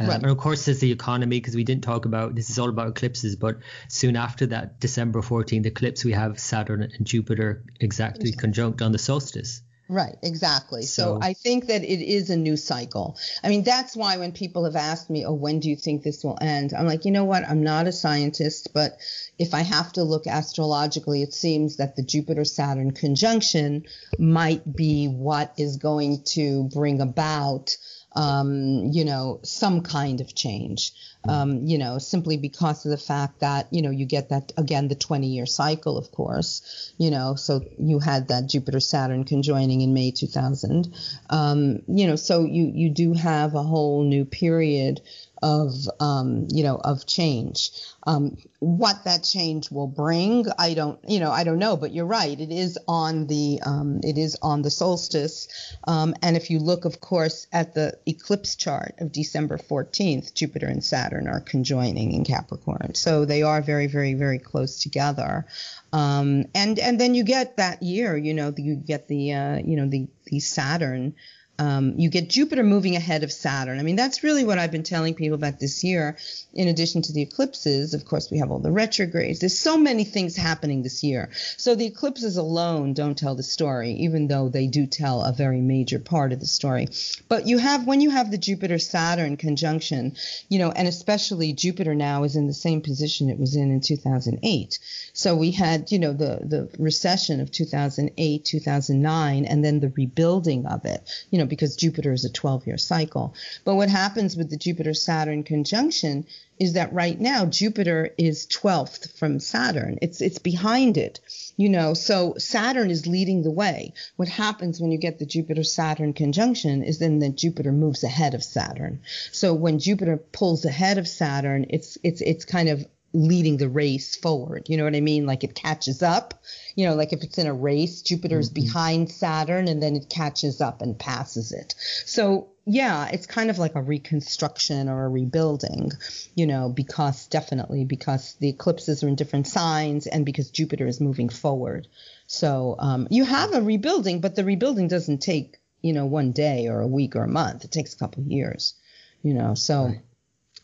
um, right. And of course, there's the economy because we didn't talk about this is all about eclipses, but soon after that December 14th eclipse, we have Saturn and Jupiter exactly conjunct on the solstice. Right, exactly. So, so, I think that it is a new cycle. I mean, that's why when people have asked me, oh, when do you think this will end? I'm like, you know what? I'm not a scientist, but if I have to look astrologically, it seems that the Jupiter Saturn conjunction might be what is going to bring about um, you know, some kind of change, um, you know, simply because of the fact that, you know, you get that, again, the 20 year cycle, of course, you know, so you had that Jupiter Saturn conjoining in May 2000. Um, you know, so you, you do have a whole new period of um, you know of change. Um, what that change will bring, I don't you know I don't know, but you're right. It is on the um, it is on the solstice, um, and if you look, of course, at the eclipse chart of December 14th, Jupiter and Saturn are conjoining in Capricorn, so they are very very very close together. Um, and and then you get that year, you know, you get the uh, you know the the Saturn um, you get Jupiter moving ahead of Saturn. I mean, that's really what I've been telling people about this year. In addition to the eclipses, of course, we have all the retrogrades. There's so many things happening this year. So the eclipses alone don't tell the story, even though they do tell a very major part of the story. But you have, when you have the Jupiter Saturn conjunction, you know, and especially Jupiter now is in the same position it was in in 2008. So we had, you know, the, the recession of 2008, 2009, and then the rebuilding of it, you know, because Jupiter is a 12 year cycle. But what happens with the Jupiter Saturn conjunction is that right now Jupiter is 12th from Saturn. It's, it's behind it, you know, so Saturn is leading the way. What happens when you get the Jupiter Saturn conjunction is then that Jupiter moves ahead of Saturn. So when Jupiter pulls ahead of Saturn, it's, it's, it's kind of leading the race forward. You know what I mean? Like it catches up. You know, like if it's in a race, Jupiter's mm-hmm. behind Saturn and then it catches up and passes it. So yeah, it's kind of like a reconstruction or a rebuilding, you know, because definitely because the eclipses are in different signs and because Jupiter is moving forward. So um, you have a rebuilding, but the rebuilding doesn't take, you know, one day or a week or a month. It takes a couple of years, you know. So right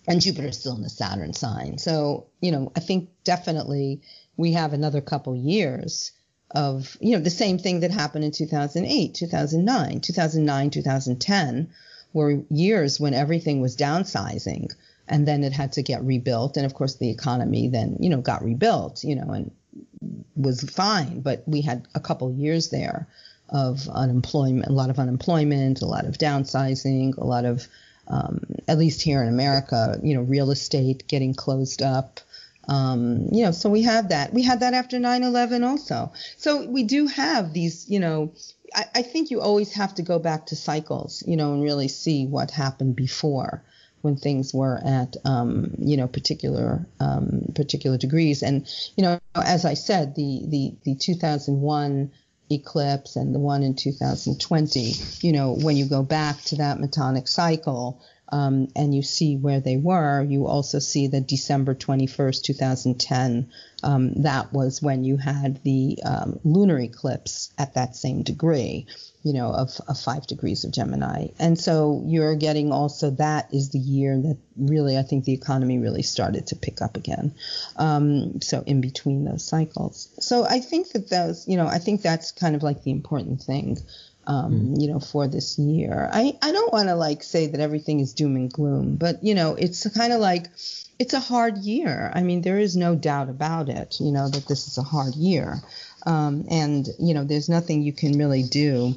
and Jupiter's still in the Saturn sign. So, you know, I think definitely we have another couple years of, you know, the same thing that happened in 2008, 2009, 2009, 2010 were years when everything was downsizing and then it had to get rebuilt. And of course, the economy then, you know, got rebuilt, you know, and was fine. But we had a couple years there of unemployment, a lot of unemployment, a lot of downsizing, a lot of um, at least here in America, you know, real estate getting closed up, Um, you know, so we have that. We had that after 9/11 also. So we do have these, you know, I, I think you always have to go back to cycles, you know, and really see what happened before when things were at um, you know particular um, particular degrees. And you know, as I said, the the the 2001 eclipse and the one in 2020, you know, when you go back to that metonic cycle, um, and you see where they were, you also see that December 21st, 2010, um, that was when you had the um, lunar eclipse at that same degree, you know, of, of five degrees of Gemini. And so you're getting also that is the year that really, I think the economy really started to pick up again. Um, so in between those cycles. So I think that those, you know, I think that's kind of like the important thing um, mm. you know, for this year. I, I don't want to like say that everything is doom and gloom, but you know, it's kind of like it's a hard year. I mean, there is no doubt about it, you know, that this is a hard year. Um, and you know, there's nothing you can really do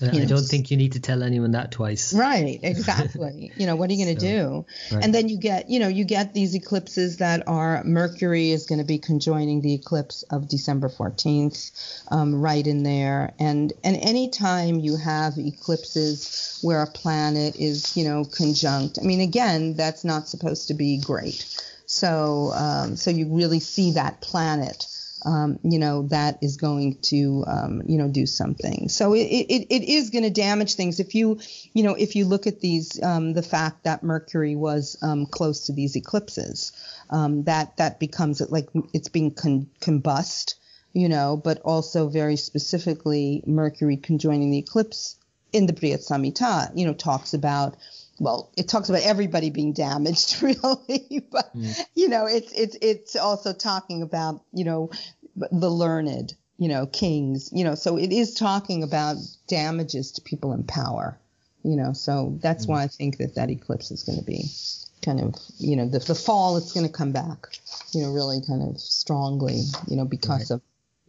I know, don't think you need to tell anyone that twice. Right, exactly. you know, what are you going to so, do? Right. And then you get, you know, you get these eclipses that are Mercury is going to be conjoining the eclipse of December 14th, um, right in there. And and anytime you have eclipses where a planet is, you know, conjunct, I mean, again, that's not supposed to be great. So um, so you really see that planet um, you know, that is going to, um, you know, do something. So it, it, it is going to damage things. If you, you know, if you look at these, um, the fact that Mercury was um, close to these eclipses, um, that that becomes like it's being con- combust, you know, but also very specifically Mercury conjoining the eclipse in the Brihat Samhita, you know, talks about well, it talks about everybody being damaged, really, but mm. you know, it's it's it's also talking about you know the learned, you know, kings, you know, so it is talking about damages to people in power, you know, so that's mm. why I think that that eclipse is going to be kind of, you know, the, the fall it's going to come back, you know, really kind of strongly, you know, because right. of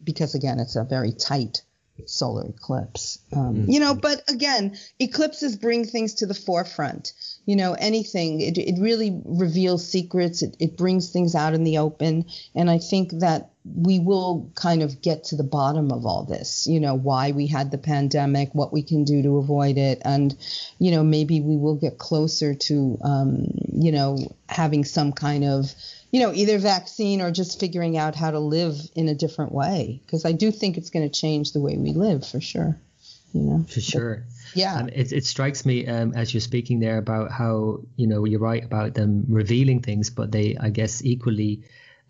because again it's a very tight solar eclipse. Um, mm-hmm. You know, but again, eclipses bring things to the forefront. You know, anything, it, it really reveals secrets, it, it brings things out in the open. And I think that we will kind of get to the bottom of all this, you know, why we had the pandemic, what we can do to avoid it. And, you know, maybe we will get closer to, um, you know, having some kind of you know, either vaccine or just figuring out how to live in a different way. Because I do think it's going to change the way we live for sure. You know, for sure. Yeah. Um, it, it strikes me um, as you're speaking there about how, you know, you're right about them revealing things, but they, I guess, equally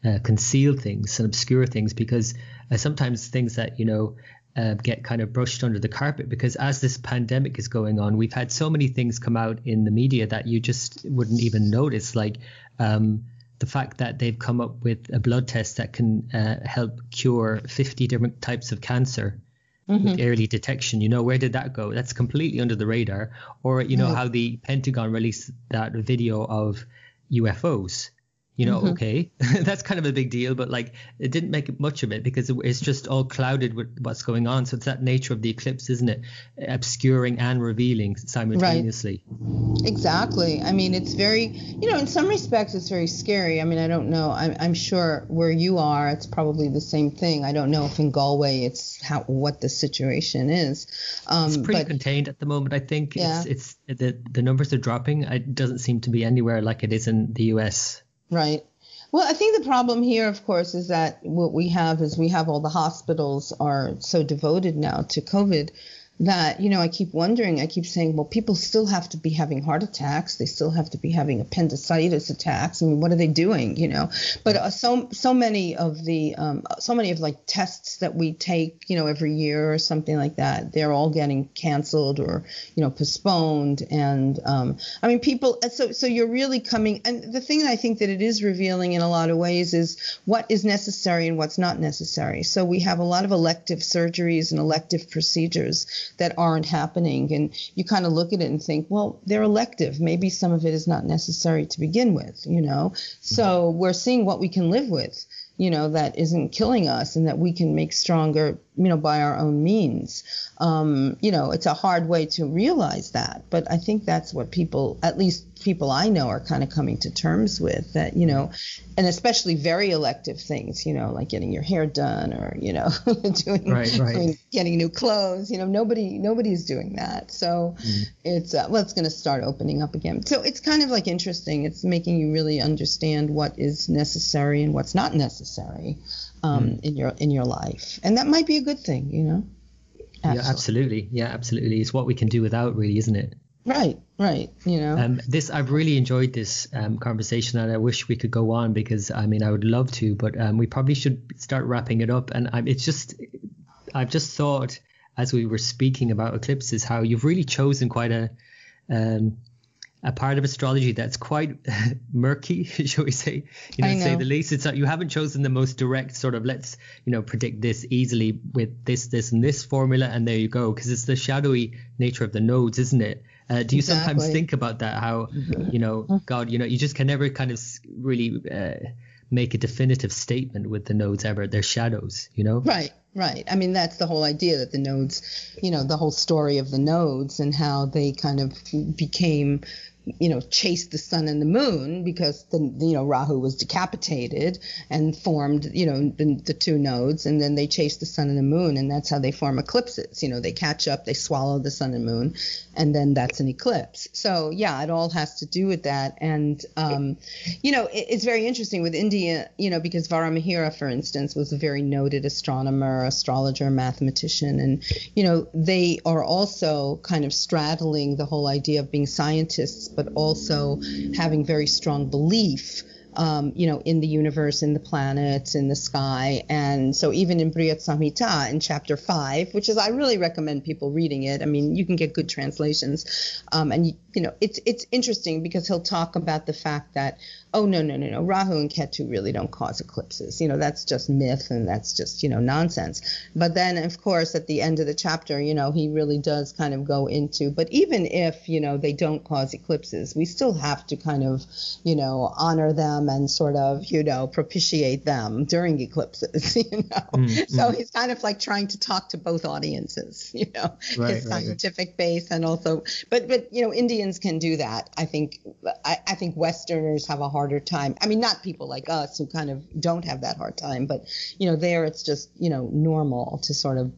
uh, conceal things and obscure things because uh, sometimes things that, you know, uh, get kind of brushed under the carpet because as this pandemic is going on, we've had so many things come out in the media that you just wouldn't even notice. Like, um, the fact that they've come up with a blood test that can uh, help cure 50 different types of cancer mm-hmm. with early detection. You know, where did that go? That's completely under the radar. Or, you know, how the Pentagon released that video of UFOs you know, mm-hmm. okay, that's kind of a big deal, but like it didn't make much of it because it's just all clouded with what's going on. So it's that nature of the eclipse, isn't it? Obscuring and revealing simultaneously. Right. Exactly. I mean, it's very, you know, in some respects, it's very scary. I mean, I don't know. I'm, I'm sure where you are, it's probably the same thing. I don't know if in Galway it's how what the situation is. Um, it's pretty but, contained at the moment. I think yeah. it's it's the the numbers are dropping. It doesn't seem to be anywhere like it is in the U.S. Right. Well, I think the problem here, of course, is that what we have is we have all the hospitals are so devoted now to COVID that you know I keep wondering. I keep saying, well, people still have to be having heart attacks. They still have to be having appendicitis attacks. I mean, what are they doing? You know. But uh, so so many of the um, so many of like tests that we take, you know, every year or something like that, they're all getting canceled or you know postponed. And um, I mean, people. Uh, so so you're really coming. And the thing I think that it is revealing in a lot of ways is what is necessary and what's not necessary. So we have a lot of elective surgeries and elective procedures that aren't happening. And you kind of look at it and think, well, they're elective. Maybe some of it is not necessary to begin with, you know? So we're seeing what we can live with, you know, that isn't killing us and that we can make stronger, you know, by our own means. Um, you know, it's a hard way to realize that, but I think that's what people, at least people I know are kind of coming to terms with that, you know, and especially very elective things, you know, like getting your hair done or, you know, doing, right, right. doing, getting new clothes. You know, nobody nobody's doing that. So mm. it's uh, well, it's going to start opening up again. So it's kind of like interesting. It's making you really understand what is necessary and what's not necessary um, mm. in your in your life, and that might be a good thing, you know. Yeah, absolutely. Yeah, absolutely. It's what we can do without, really, isn't it? Right, right. You know, um, this I've really enjoyed this um, conversation, and I wish we could go on because I mean I would love to, but um, we probably should start wrapping it up. And I, it's just I've just thought as we were speaking about eclipses how you've really chosen quite a um, a part of astrology that's quite murky, shall we say, you know, know, say the least. It's not, you haven't chosen the most direct sort of let's you know predict this easily with this, this, and this formula, and there you go, because it's the shadowy nature of the nodes, isn't it? Uh, do you exactly. sometimes think about that? How mm-hmm. you know, God, you know, you just can never kind of really uh, make a definitive statement with the nodes ever. They're shadows, you know. Right. Right. I mean, that's the whole idea that the nodes, you know, the whole story of the nodes and how they kind of became you know, chased the sun and the moon because the you know Rahu was decapitated and formed you know the, the, two nodes, and then they chase the sun and the moon, and that's how they form eclipses. You know, they catch up, they swallow the sun and moon, and then that's an eclipse. So yeah, it all has to do with that, and um, you know, it, it's very interesting with India, you know, because Varahamihira, for instance, was a very noted astronomer, astrologer, mathematician, and you know, they are also kind of straddling the whole idea of being scientists but also having very strong belief um, you know, in the universe, in the planets, in the sky. And so even in Brihat Samhita in chapter five, which is I really recommend people reading it. I mean, you can get good translations, um, and you, you know, it's it's interesting because he'll talk about the fact that oh no no no no Rahu and Ketu really don't cause eclipses. You know, that's just myth and that's just you know nonsense. But then of course at the end of the chapter, you know, he really does kind of go into. But even if you know they don't cause eclipses, we still have to kind of you know honor them and sort of you know propitiate them during eclipses. You know, mm, so mm. he's kind of like trying to talk to both audiences. You know, right, his scientific right. base and also, but but you know Indians can do that. I think I, I think Westerners have a harder time. I mean, not people like us who kind of don't have that hard time, but you know, there it's just you know normal to sort of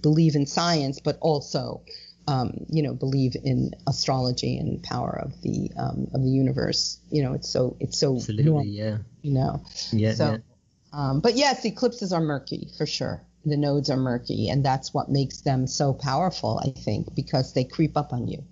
believe in science, but also um, you know believe in astrology and power of the um, of the universe. You know, it's so it's so absolutely normal, yeah. You know, yeah. So, yeah. Um, but yes, eclipses are murky for sure. The nodes are murky, and that's what makes them so powerful, I think, because they creep up on you.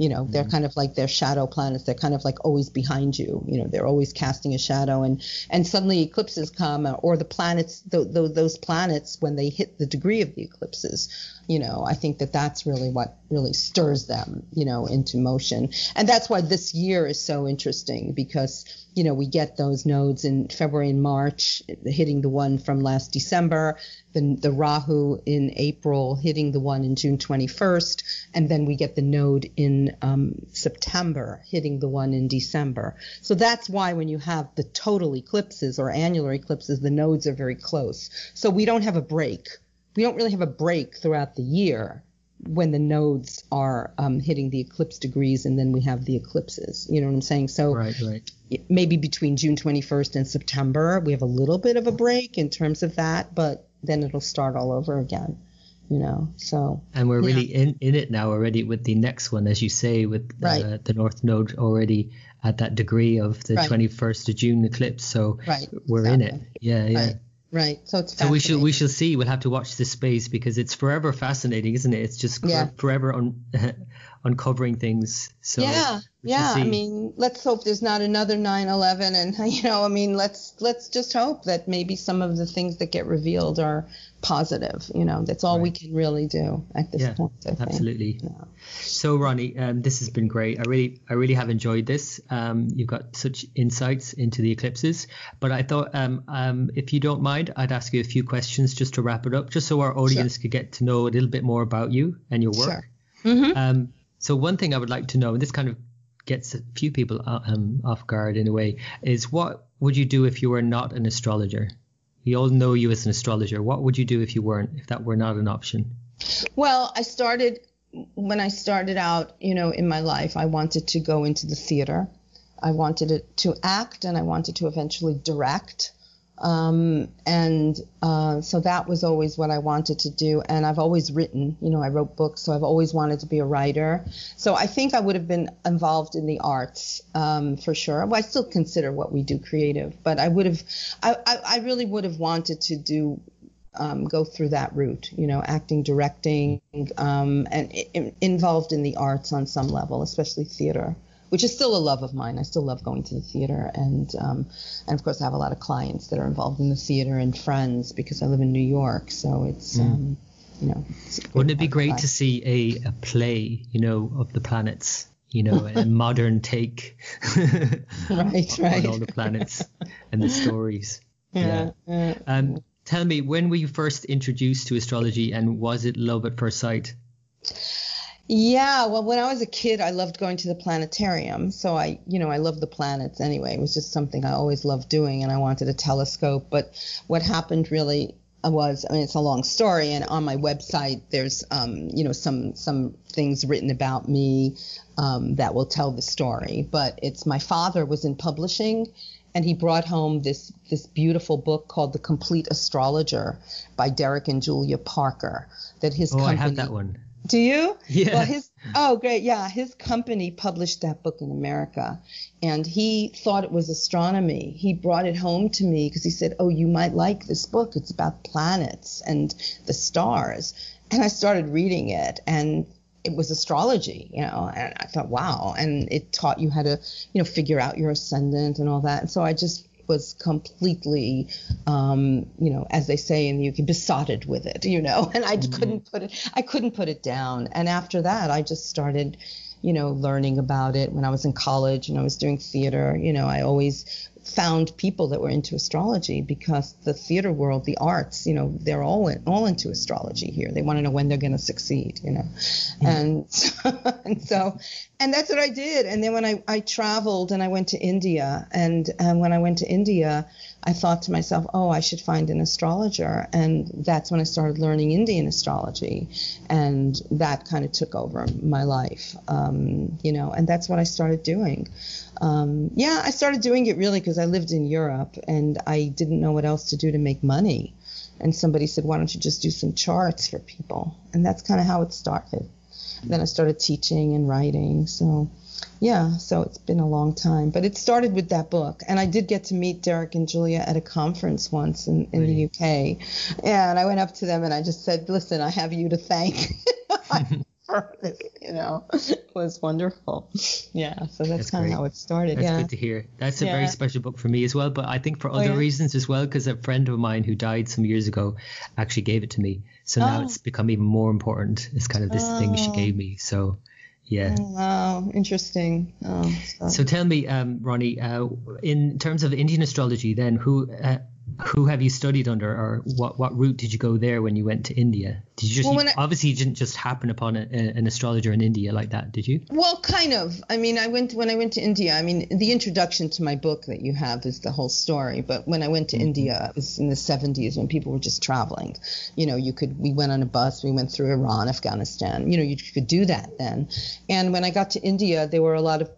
You know, mm-hmm. they're kind of like their shadow planets. They're kind of like always behind you. You know, they're always casting a shadow, and and suddenly eclipses come, or the planets, th- th- those planets, when they hit the degree of the eclipses, you know, I think that that's really what really stirs them, you know, into motion, and that's why this year is so interesting because you know, we get those nodes in February and March, hitting the one from last December, then the Rahu in April, hitting the one in June 21st, and then we get the node in um, September, hitting the one in December. So that's why when you have the total eclipses or annular eclipses, the nodes are very close. So we don't have a break. We don't really have a break throughout the year when the nodes are um, hitting the eclipse degrees, and then we have the eclipses. You know what I'm saying? So right, right. maybe between June 21st and September, we have a little bit of a break in terms of that, but then it'll start all over again. You know, so and we're yeah. really in in it now already with the next one, as you say, with uh, the North Node already at that degree of the right. 21st of June eclipse. So right. we're exactly. in it. Yeah, yeah. Right. So it's so we shall we shall see. We'll have to watch this space because it's forever fascinating, isn't it? It's just yeah. forever un- uncovering things. So yeah, yeah. I mean, let's hope there's not another 9/11, and you know, I mean, let's let's just hope that maybe some of the things that get revealed are positive. You know, that's all right. we can really do at this yeah, point. absolutely. Yeah. So Ronnie, um, this has been great. I really, I really have enjoyed this. Um, you've got such insights into the eclipses. But I thought, um, um if you don't mind, I'd ask you a few questions just to wrap it up, just so our audience sure. could get to know a little bit more about you and your work. Sure. Mm-hmm. So one thing I would like to know, and this kind of gets a few people uh, um, off guard in a way, is what would you do if you were not an astrologer? We all know you as an astrologer. What would you do if you weren't, if that were not an option? Well, I started when I started out, you know, in my life, I wanted to go into the theater. I wanted to act and I wanted to eventually direct. Um, and uh, so that was always what I wanted to do. And I've always written, you know, I wrote books, so I've always wanted to be a writer. So I think I would have been involved in the arts um, for sure. Well, I still consider what we do creative, but I would have, I, I, I really would have wanted to do. Um, go through that route, you know, acting, directing, um, and involved in the arts on some level, especially theater which is still a love of mine. I still love going to the theater, and um, and of course I have a lot of clients that are involved in the theater and friends because I live in New York. So it's mm. um, you know. Wouldn't it be great to see a, a play, you know, of the planets? You know, a modern take right, on, right. all the planets and the stories. Yeah. yeah. Um, tell me, when were you first introduced to astrology, and was it love at first sight? Yeah, well, when I was a kid, I loved going to the planetarium. So I, you know, I loved the planets anyway. It was just something I always loved doing, and I wanted a telescope. But what happened really was, I mean, it's a long story, and on my website, there's, um, you know, some some things written about me um, that will tell the story. But it's my father was in publishing, and he brought home this this beautiful book called The Complete Astrologer by Derek and Julia Parker. That his oh, company, I have that one. Do you? Yeah. Well, his oh great, yeah. His company published that book in America, and he thought it was astronomy. He brought it home to me because he said, "Oh, you might like this book. It's about planets and the stars." And I started reading it, and it was astrology, you know. And I thought, wow. And it taught you how to, you know, figure out your ascendant and all that. And so I just was completely, um, you know, as they say in the UK, besotted with it, you know, and I mm-hmm. couldn't put it, I couldn't put it down. And after that, I just started, you know, learning about it when I was in college and I was doing theater. You know, I always found people that were into astrology because the theater world, the arts, you know, they're all in, all into astrology here. They want to know when they're going to succeed, you know, mm-hmm. and and so and that's what I did. And then when I I traveled and I went to India, and and when I went to India, I thought to myself, oh, I should find an astrologer, and that's when I started learning Indian astrology, and that kind of took over my life, um, you know, and that's what I started doing um, yeah, I started doing it really because I lived in Europe and I didn't know what else to do to make money. And somebody said, why don't you just do some charts for people? And that's kind of how it started. Then I started teaching and writing. So, yeah, so it's been a long time. But it started with that book. And I did get to meet Derek and Julia at a conference once in, in the UK. And I went up to them and I just said, listen, I have you to thank. you know, it was wonderful. Yeah, so that's, that's kind of how it started. That's yeah. good to hear. That's a yeah. very special book for me as well, but I think for oh, other oh, yeah. reasons as well, because a friend of mine who died some years ago actually gave it to me. So oh. now it's become even more important. It's kind of this oh. thing she gave me. So yeah. Oh, wow, interesting. Oh, so. so. tell me, um, Ronnie, uh, in terms of Indian astrology, then who uh, who have you studied under, or what what route did you go there when you went to India? Did you just well, you, obviously you didn't just happen upon a, a, an astrologer in India like that, did you? Well, kind of. I mean, I went when I went to India. I mean, the introduction to my book that you have is the whole story. But when I went to mm-hmm. India, it was in the 70s when people were just traveling. You know, you could we went on a bus, we went through Iran, Afghanistan. You know, you could do that then. And when I got to India, there were a lot of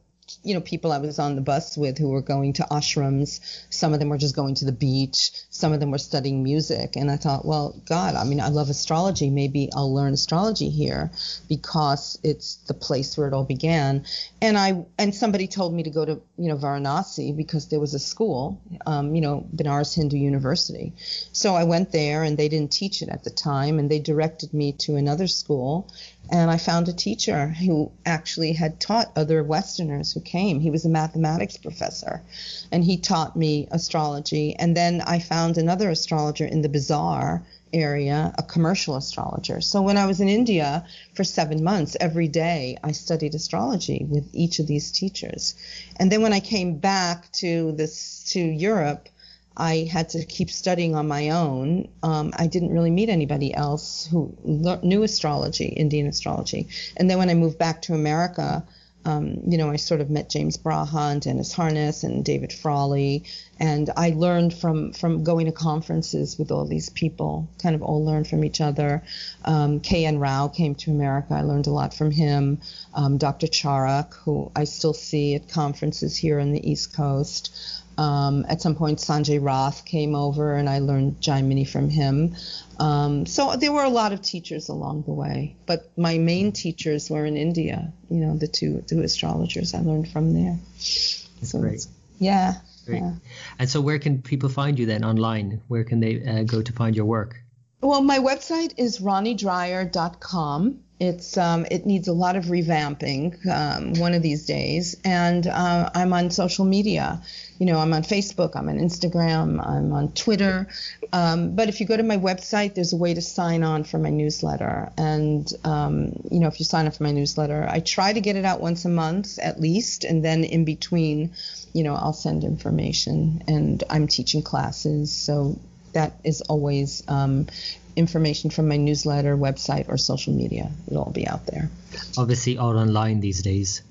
you know, people I was on the bus with who were going to ashrams. Some of them were just going to the beach. Some of them were studying music. And I thought, well, God, I mean, I love astrology. Maybe I'll learn astrology here because it's the place where it all began. And I and somebody told me to go to you know Varanasi because there was a school, um, you know, Banaras Hindu University. So I went there, and they didn't teach it at the time, and they directed me to another school and I found a teacher who actually had taught other Westerners who came. He was a mathematics professor, and he taught me astrology. And then I found another astrologer in the bazaar area, a commercial astrologer. So when I was in India for seven months, every day I studied astrology with each of these teachers. And then when I came back to this to Europe, I had to keep studying on my own. Um, I didn't really meet anybody else who knew astrology, Indian astrology. And then when I moved back to America, um, you know, I sort of met James Braha and Dennis Harness and David Frawley, and I learned from from going to conferences with all these people. Kind of all learned from each other. Um, K.N. Rao came to America. I learned a lot from him. Um, Dr. Charak, who I still see at conferences here on the East Coast. Um, at some point, Sanjay Rath came over, and I learned Jaimini from him. Um, so there were a lot of teachers along the way, but my main teachers were in India. You know, the two two astrologers I learned from there. That's so great. Yeah. Great. Yeah. And so, where can people find you then online? Where can they uh, go to find your work? Well, my website is ronniedreyer.com. It's um, it needs a lot of revamping um, one of these days, and uh, I'm on social media. You know, I'm on Facebook, I'm on Instagram, I'm on Twitter. Um, but if you go to my website, there's a way to sign on for my newsletter. And um, you know, if you sign up for my newsletter, I try to get it out once a month at least, and then in between, you know, I'll send information. And I'm teaching classes, so that is always um, information from my newsletter, website, or social media. It'll all be out there. Obviously, all online these days.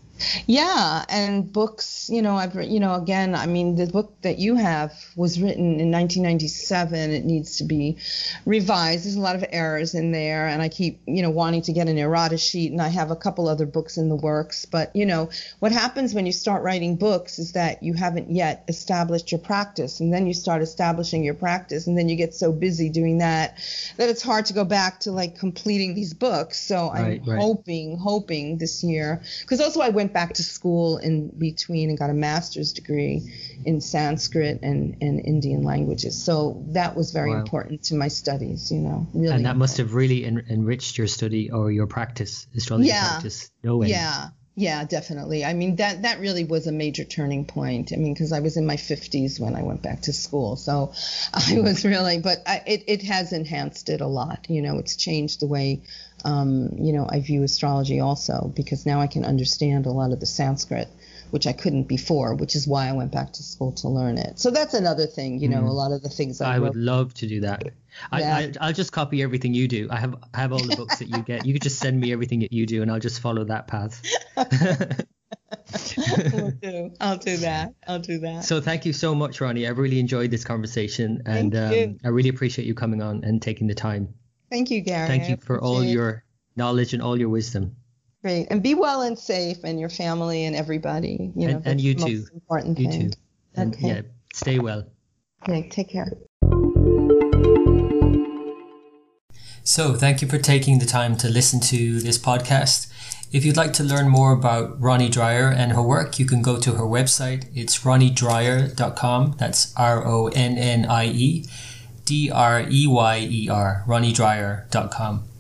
Yeah, and books, you know, I've you know, again, I mean, the book that you have was written in 1997. It needs to be revised. There's a lot of errors in there, and I keep, you know, wanting to get an errata sheet, and I have a couple other books in the works. But you know, what happens when you start writing books is that you haven't yet established your practice, and then you start establishing your practice, and then you get so busy doing that that it's hard to go back to like completing these books. So I'm right, right. hoping, hoping this year, because also I went went back to school in between and got a master's degree in Sanskrit and, and Indian languages. So that was very wow. important to my studies, you know. Really and that must have really en- enriched your study or your practice, astrology yeah. practice. No way. Yeah. Yeah, definitely. I mean, that that really was a major turning point. I mean, because I was in my 50s when I went back to school, so I was really. But I, it it has enhanced it a lot. You know, it's changed the way, um, you know, I view astrology also because now I can understand a lot of the Sanskrit which I couldn't before, which is why I went back to school to learn it. So that's another thing, you know, mm. a lot of the things I, I would love to do that. I, I, will just copy everything you do. I have I have all the books that you get. You could just send me everything that you do, and I'll just follow that path. will do. I'll do that. I'll do that. So thank you so much, Ronnie. I really enjoyed this conversation, and um, I really appreciate you coming on and taking the time. Thank you, Gary. Thank you for all your knowledge and all your wisdom. Great. And be well and safe and your family and everybody. You know, and, and you too. Important you thing. too. And okay. yeah, stay well. Okay, take care. So, thank you for taking the time to listen to this podcast. If you'd like to learn more about Ronnie Dreyer and her work, you can go to her website. It's ronniedreyer.com. That's R O N N I E D R E Y E R, ronniedreyer.com.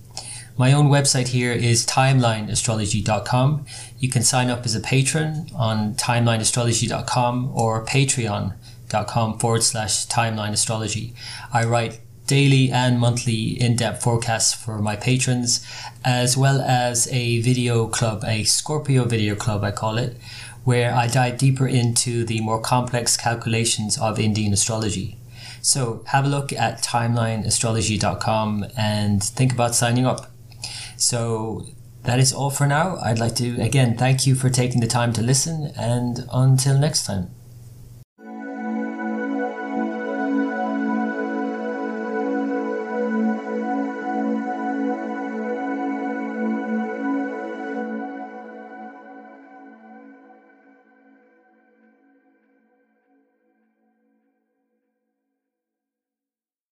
My own website here is timelineastrology.com. You can sign up as a patron on timelineastrology.com or patreon.com forward slash timelineastrology. I write daily and monthly in-depth forecasts for my patrons, as well as a video club, a Scorpio video club, I call it, where I dive deeper into the more complex calculations of Indian astrology. So have a look at timelineastrology.com and think about signing up. So that is all for now. I'd like to again thank you for taking the time to listen, and until next time.